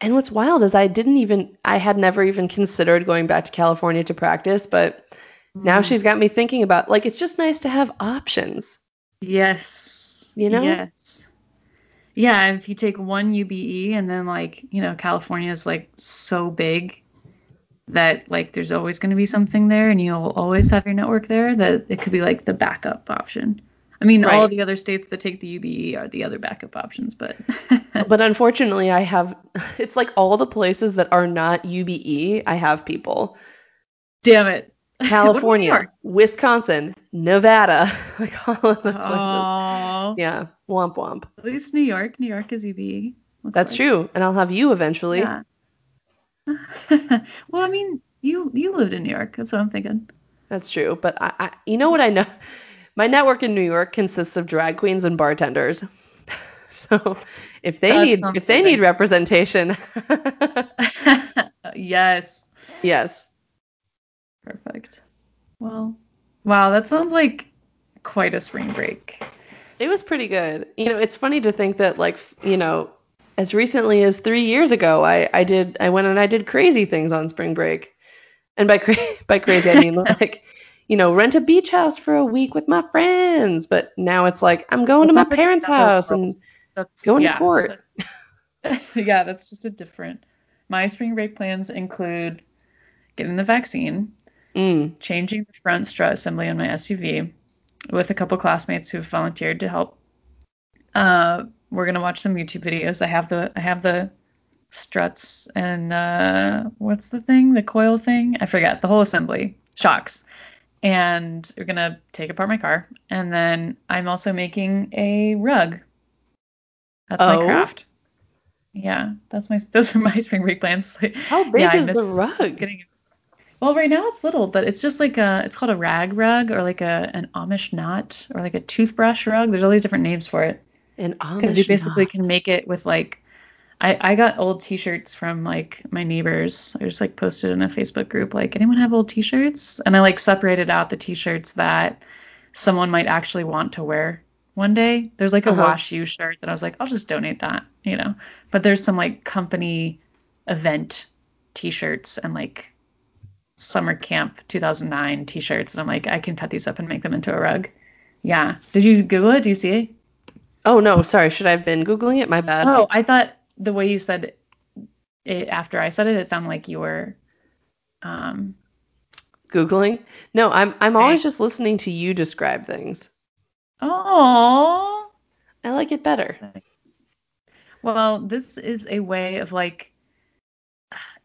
And what's wild is I didn't even I had never even considered going back to California to practice, but now Mm. she's got me thinking about like it's just nice to have options. Yes. You know? Yes. Yeah, if you take one UBE and then like, you know, California is like so big that like there's always going to be something there and you'll always have your network there that it could be like the backup option. I mean, all Right. the other states that take the UBE are the other backup options, but *laughs* But unfortunately, I have *laughs* it's like all the places that are not UBE, I have people. damn it. What about New California, Wisconsin, Nevada, *laughs* like all of those places. Yeah, womp womp. at least New York. New York is UBE. That's like. true, and I'll have you eventually. Yeah. *laughs* well, I mean, you you lived in New York. That's what I'm thinking. That's true, but I, I, you know what I know? *laughs* My network in New York consists of drag queens and bartenders. *laughs* So if they That need if they need representation, yes. yes. Perfect. Well, wow, that sounds like quite a spring break. It was pretty good. You know, it's funny to think that like, you know, as recently as 3 years ago, I I did I went and I did crazy things on spring break. And by cra- *laughs* by crazy I mean *laughs* like you know, rent a beach house for a week with my friends. But now it's like I'm going That to my parents' house world. and That's Going to court. *laughs* yeah, that's just a different. My spring break plans include getting the vaccine, mm, changing the front strut assembly on my SUV with a couple classmates who've volunteered to help. Uh, we're gonna watch some YouTube videos. I have the I have the struts and uh, what's the thing? The coil thing? I forget the whole assembly shocks. And we're gonna take apart my car, and then I'm also making a rug. That's my Oh. craft. Yeah, that's my those are *laughs* my spring break plans. *laughs* how big Yeah, is the rug? Getting well, right now it's little, but it's just like a it's called a rag rug or like a an Amish knot or like a toothbrush rug. There's all these different names for it An because you basically can make it with like I I got old T-shirts from like my neighbors. I just like posted in a Facebook group like anyone have old T-shirts, and I like separated out the T-shirts that someone might actually want to wear one day. There's like a Uh-huh. wash you shirt that I was like I'll just donate that, you know. But there's some like company event T-shirts and like summer camp 2009 T-shirts, and I'm like I can cut these up and make them into a rug. Yeah. Did you Google it? Do you see it? Oh no, sorry. Should I have been googling it? My bad. Oh, I thought the way you said it after I said it, it sounded like you were um, Googling? No, I'm I'm always just listening to you describe things. oh, I like it better. well, this is a way of like,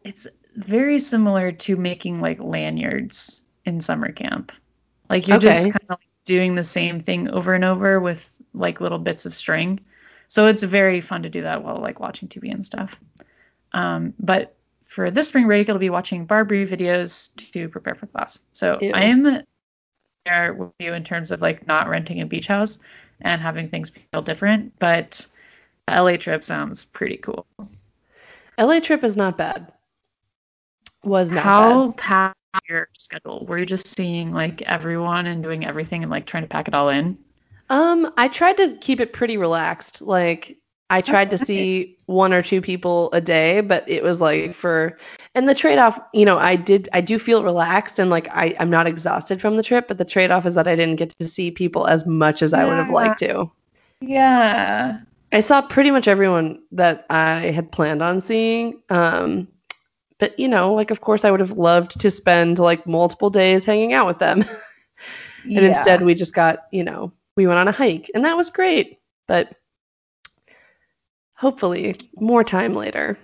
it's very similar to making like lanyards in summer camp. Like you're just kind of like doing the same thing over and over with like little bits of string. So it's very fun to do that while like watching TV and stuff. Um, but for this spring break, I'll be watching Barbri videos to prepare for class. So Ew. I'm there with you in terms of like not renting a beach house and having things feel different. But LA trip sounds pretty cool. LA trip is not bad. Was not How bad. Your schedule? Were you just seeing like everyone and doing everything and like trying to pack it all in? Um, I tried to keep it pretty relaxed. Like I tried to see one or two people a day, but it was like for and the trade-off, you know, I did I do feel relaxed and like I, I'm not exhausted from the trip, but the trade-off is that I didn't get to see people as much as I would have liked to. Yeah. I saw pretty much everyone that I had planned on seeing. Um, but you know, like of course I would have loved to spend like multiple days hanging out with them. *laughs* and instead we just got, you know, we went on a hike and that was great. But hopefully more time later.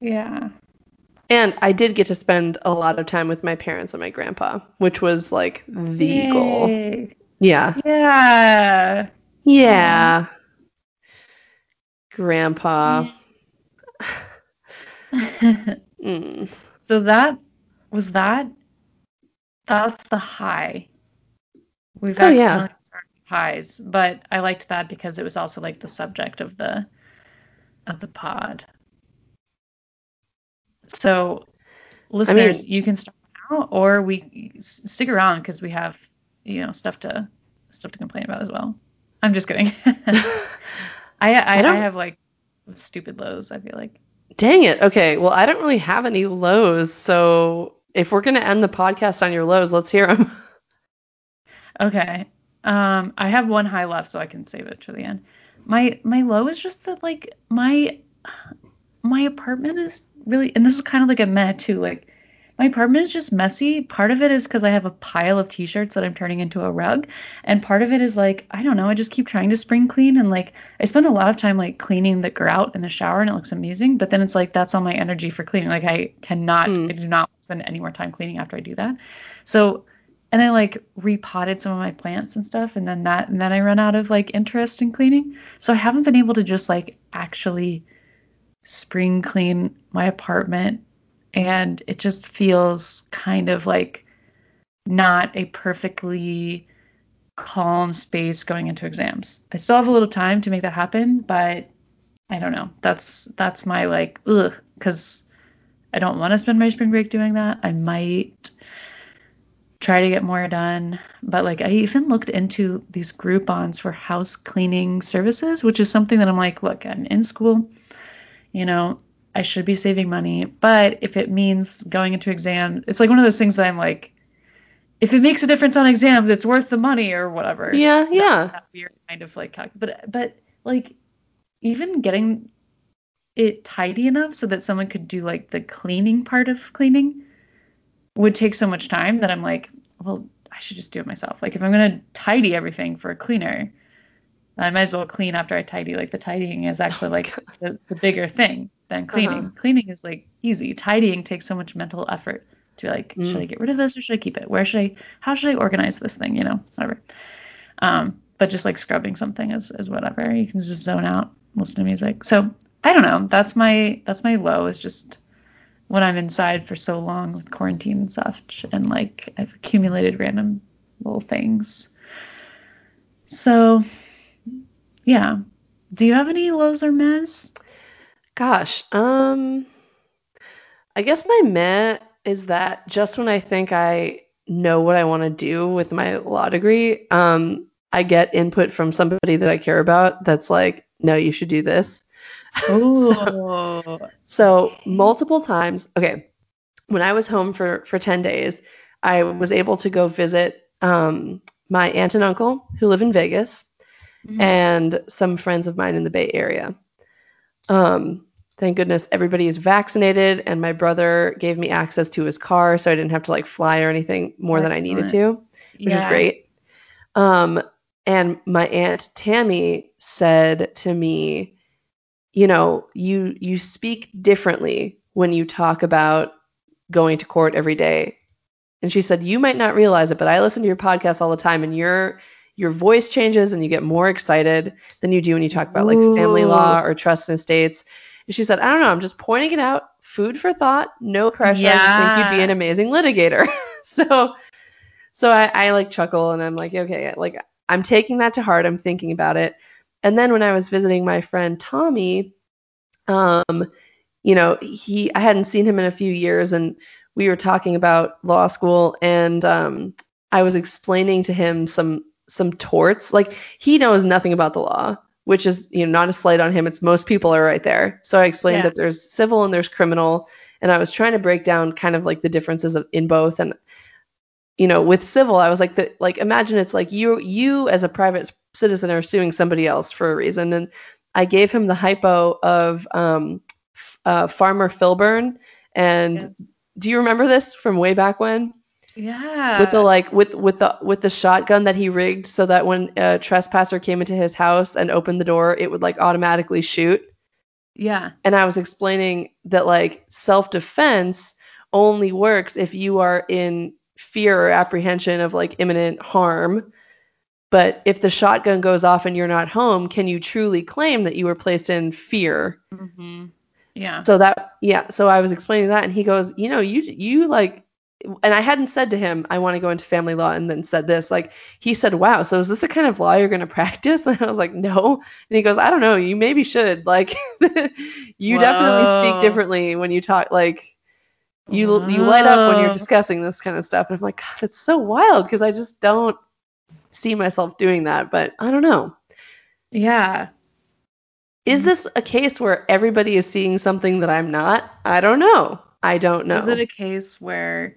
yeah. And I did get to spend a lot of time with my parents and my grandpa, which was like the goal. Yeah. Yeah. Yeah. Grandpa. *sighs* *laughs* Mm. so that was that. That's the high. We've Oh, yeah. highs, but I liked that because it was also like the subject of the of the pod. So, listeners, you can stop now, or we stick around because we have you know stuff to stuff to complain about as well. I'm just kidding. *laughs* I I, I, don't- have like stupid lows. I feel like. Dang it. Okay. Well, I don't really have any lows. So if we're going to end the podcast on your lows, let's hear them. *laughs* Okay. Um, I have one high left, so I can save it to the end. My my low is just that like my my apartment is really, and this is kind of like a meh too. Like my apartment is just messy. Part of it is because I have a pile of t-shirts that I'm turning into a rug, and part of it is like I don't know. I just keep trying to spring clean, and like I spend a lot of time like cleaning the grout in the shower, and it looks amazing. But then it's like that's all my energy for cleaning. Like I cannot, Hmm. I do not spend any more time cleaning after I do that. So and I like repotted some of my plants and stuff, and then that, and then I run out of like interest in cleaning. So I haven't been able to just like actually spring clean my apartment, and it just feels kind of like not a perfectly calm space going into exams. I still have a little time to make that happen, but I don't know. That's that's my like ugh, because I don't want to spend my spring break doing that. I might try to get more done. But like I even looked into these Groupons for house cleaning services, which is something that I'm like, look, I'm in school, you know, I should be saving money. But if it means going into exam, it's like one of those things that I'm like, if it makes a difference on exams, it's worth the money or whatever. Yeah. Yeah. That weird kind of like but but like even getting it tidy enough so that someone could do like the cleaning part of cleaning would take so much time that I'm like, well, I should just do it myself. Like if I'm gonna tidy everything for a cleaner, I might as well clean after I tidy. Like the tidying is actually like the, the bigger thing than cleaning. Uh-huh. Cleaning is like easy. Tidying takes so much mental effort to be like, should I get rid of this or should I keep it? Where should I how should I organize this thing? You know, whatever. Um, but just like scrubbing something is, is whatever. You can just zone out, listen to music. So I don't know. That's my that's my low is just when I'm inside for so long with quarantine and stuff, and like I've accumulated random little things. So, yeah. Do you have any lows or mess? Gosh. Um, I guess my meh is that just when I think I know what I want to do with my law degree, um, I get input from somebody that I care about that's like, no, you should do this. *laughs* Oh, So multiple times, okay, when I was home for for 10 days, I was able to go visit um, my aunt and uncle who live in Vegas Mhm. and some friends of mine in the Bay Area. Um, thank goodness everybody is vaccinated and my brother gave me access to his car so I didn't have to like fly or anything more than I needed to, which is great. Um and my aunt Tammy said to me, you know, you you speak differently when you talk about going to court every day. And she said, "You might not realize it, but I listen to your podcast all the time and your your voice changes and you get more excited than you do when you talk about like family law or trust and estates." And she said, "I don't know, I'm just pointing it out, food for thought, no pressure. I just think you'd be an amazing litigator." *laughs* so so I, I like chuckle and I'm like, okay, like I'm taking that to heart. I'm thinking about it. And then when I was visiting my friend Tommy, um, you know, he I hadn't seen him in a few years and we were talking about law school and um I was explaining to him some some torts. Like he knows nothing about the law, which is, you know, not a slight on him. It's most people are right there. So I explained Yeah. that there's civil and there's criminal and I was trying to break down kind of like the differences of, in both and you know with civil i was like the, like imagine it's like you you as a private citizen are suing somebody else for a reason and i gave him the hypo of um f- uh, farmer filburn and Yes. do you remember this from way back when Yeah. with the like with with the with the shotgun that he rigged so that when a trespasser came into his house and opened the door it would like automatically shoot yeah. and I was explaining that like self-defense only works if you are in fear or apprehension of like imminent harm. But if the shotgun goes off and you're not home, can you truly claim that you were placed in fear? hmm Yeah. So that yeah, so I was explaining that and he goes, "You know, you you like and I hadn't said to him, I want to go into family law and then said this. Like he said, Wow, so is this the kind of law you're gonna *laughs* practice? And I was like, No. And he goes, I don't know, you maybe should. Like *laughs* you definitely speak differently when you talk like you you light up when you're discussing this kind of stuff. And I'm like, God, it's so wild because I just don't see myself doing that. But I don't know. Yeah. Is Mhm. this a case where everybody is seeing something that I'm not? I don't know. I don't know. Is it a case where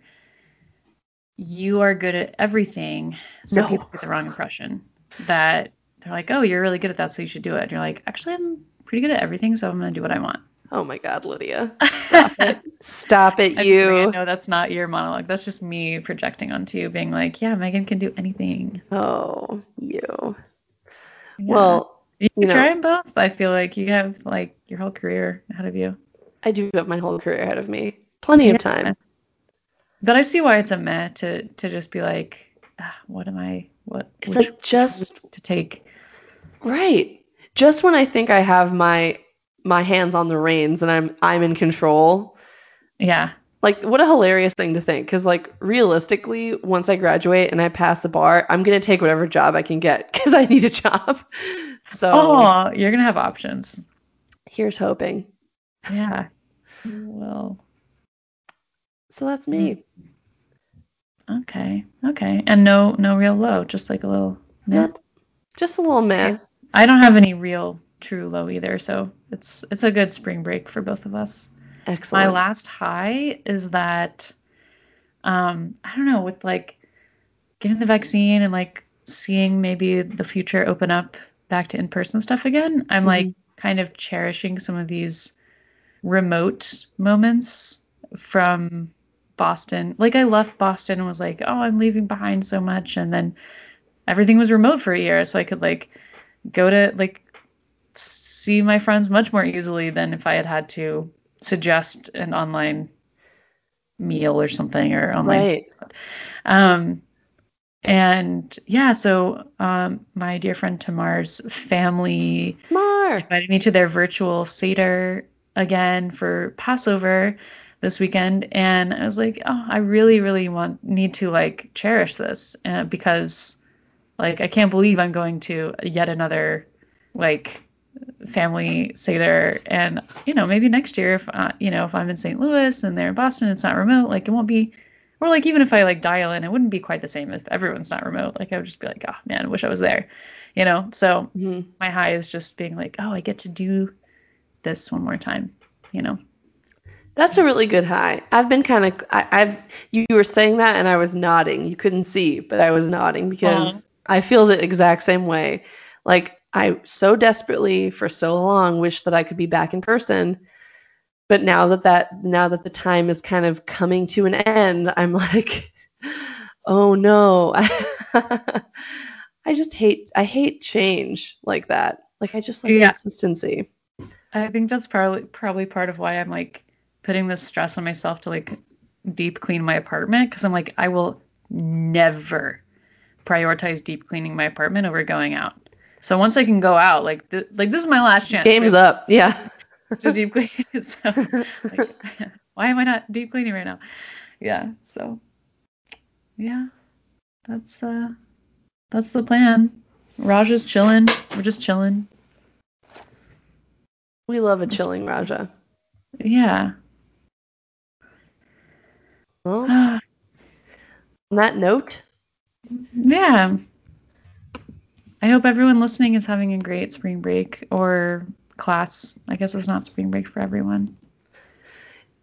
you are good at everything, so No. people get the wrong impression that they're like, "Oh, you're really good at that, so you should do it." And you're like, "Actually, I'm pretty good at everything, so I'm going to do what I want." oh my God, Lydia. *laughs* Stop it. Stop it, you. know that's not your monologue. That's just me projecting onto you, being like, "Yeah, Megan can do anything." Oh, you. Yeah. Well, you, you know- try them both. I feel like you have like your whole career ahead of you. I do have my whole career ahead of me. Plenty Yeah. of time. But I see why it's a meh to to just be like, ah, "What am I? What?" It's like just to take. right. Just when I think I have my my hands on the reins and I'm I'm in control. Yeah. Like what a hilarious thing to think cuz like realistically once I graduate and I pass the bar, I'm going to take whatever job I can get cuz I need a job. *laughs* So Oh, you're gonna have options. here's hoping. Yeah. Well, So that's me. okay, okay, and no, no real low, just like a little. Nope. Just a little meh. I don't have any real true low either, so it's it's a good spring break for both of us. Excellent. My last high is that, um, I don't know, with like getting the vaccine and like seeing maybe the future open up back to in person stuff again. I'm like kind of cherishing some of these remote moments from Boston. Like I left Boston and was like, oh, I'm leaving behind so much, and then everything was remote for a year, so I could like go to like see my friends much more easily than if I had had to suggest an online meal or something or online Right. um, and yeah, so um, my dear friend Tamar's family Mar. invited me to their virtual Seder again for Passover this weekend. And I was like, oh, I really, really want, need to like cherish this uh, because like I can't believe I'm going to yet another like family Seder. And, you know, maybe next year, if, uh, you know, if I'm in St. Louis and they're in Boston, it's not remote, like it won't be or like even if I like dial in, it wouldn't be quite the same if everyone's not remote. Like I would just be like, oh man, I wish I was there. You know? So Mhm. my high is just being like, oh, I get to do this one more time. You know? That's a really good high. I've been kind of I, I've you were saying that and I was nodding. You couldn't see, but I was nodding because I feel the exact same way. Like I so desperately for so long wish that I could be back in person. but now that that now that the time is kind of coming to an end, I'm *laughs* like, oh no. *laughs* I just hate I hate change like that. Like I just like yeah. consistency. I think that's probably probably part of why I'm like putting this stress on myself to like deep clean my apartment because I'm like I will never prioritize deep cleaning my apartment over going out. So once I can go out, like th- like this is my last chance. Game's up. Yeah. *laughs* to deep clean. *laughs* so like, *laughs* why am I not deep cleaning right now? Yeah. So yeah, that's uh that's the plan. Raja's chilling. We're just chilling. We love a chilling Raja. Yeah. Well, *gasps* on that note. Yeah. I hope everyone listening is having a great spring break or class. I guess it's not spring break for everyone.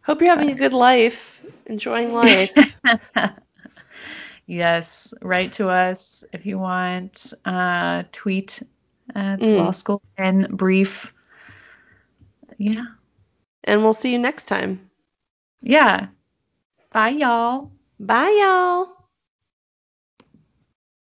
Hope you're having a good life, enjoying life. *laughs* yes, write to us if you want. Uh, tweet at mm. law school and brief. Yeah. And we'll see you next time. Yeah. Bye, y'all. Bye, y'all.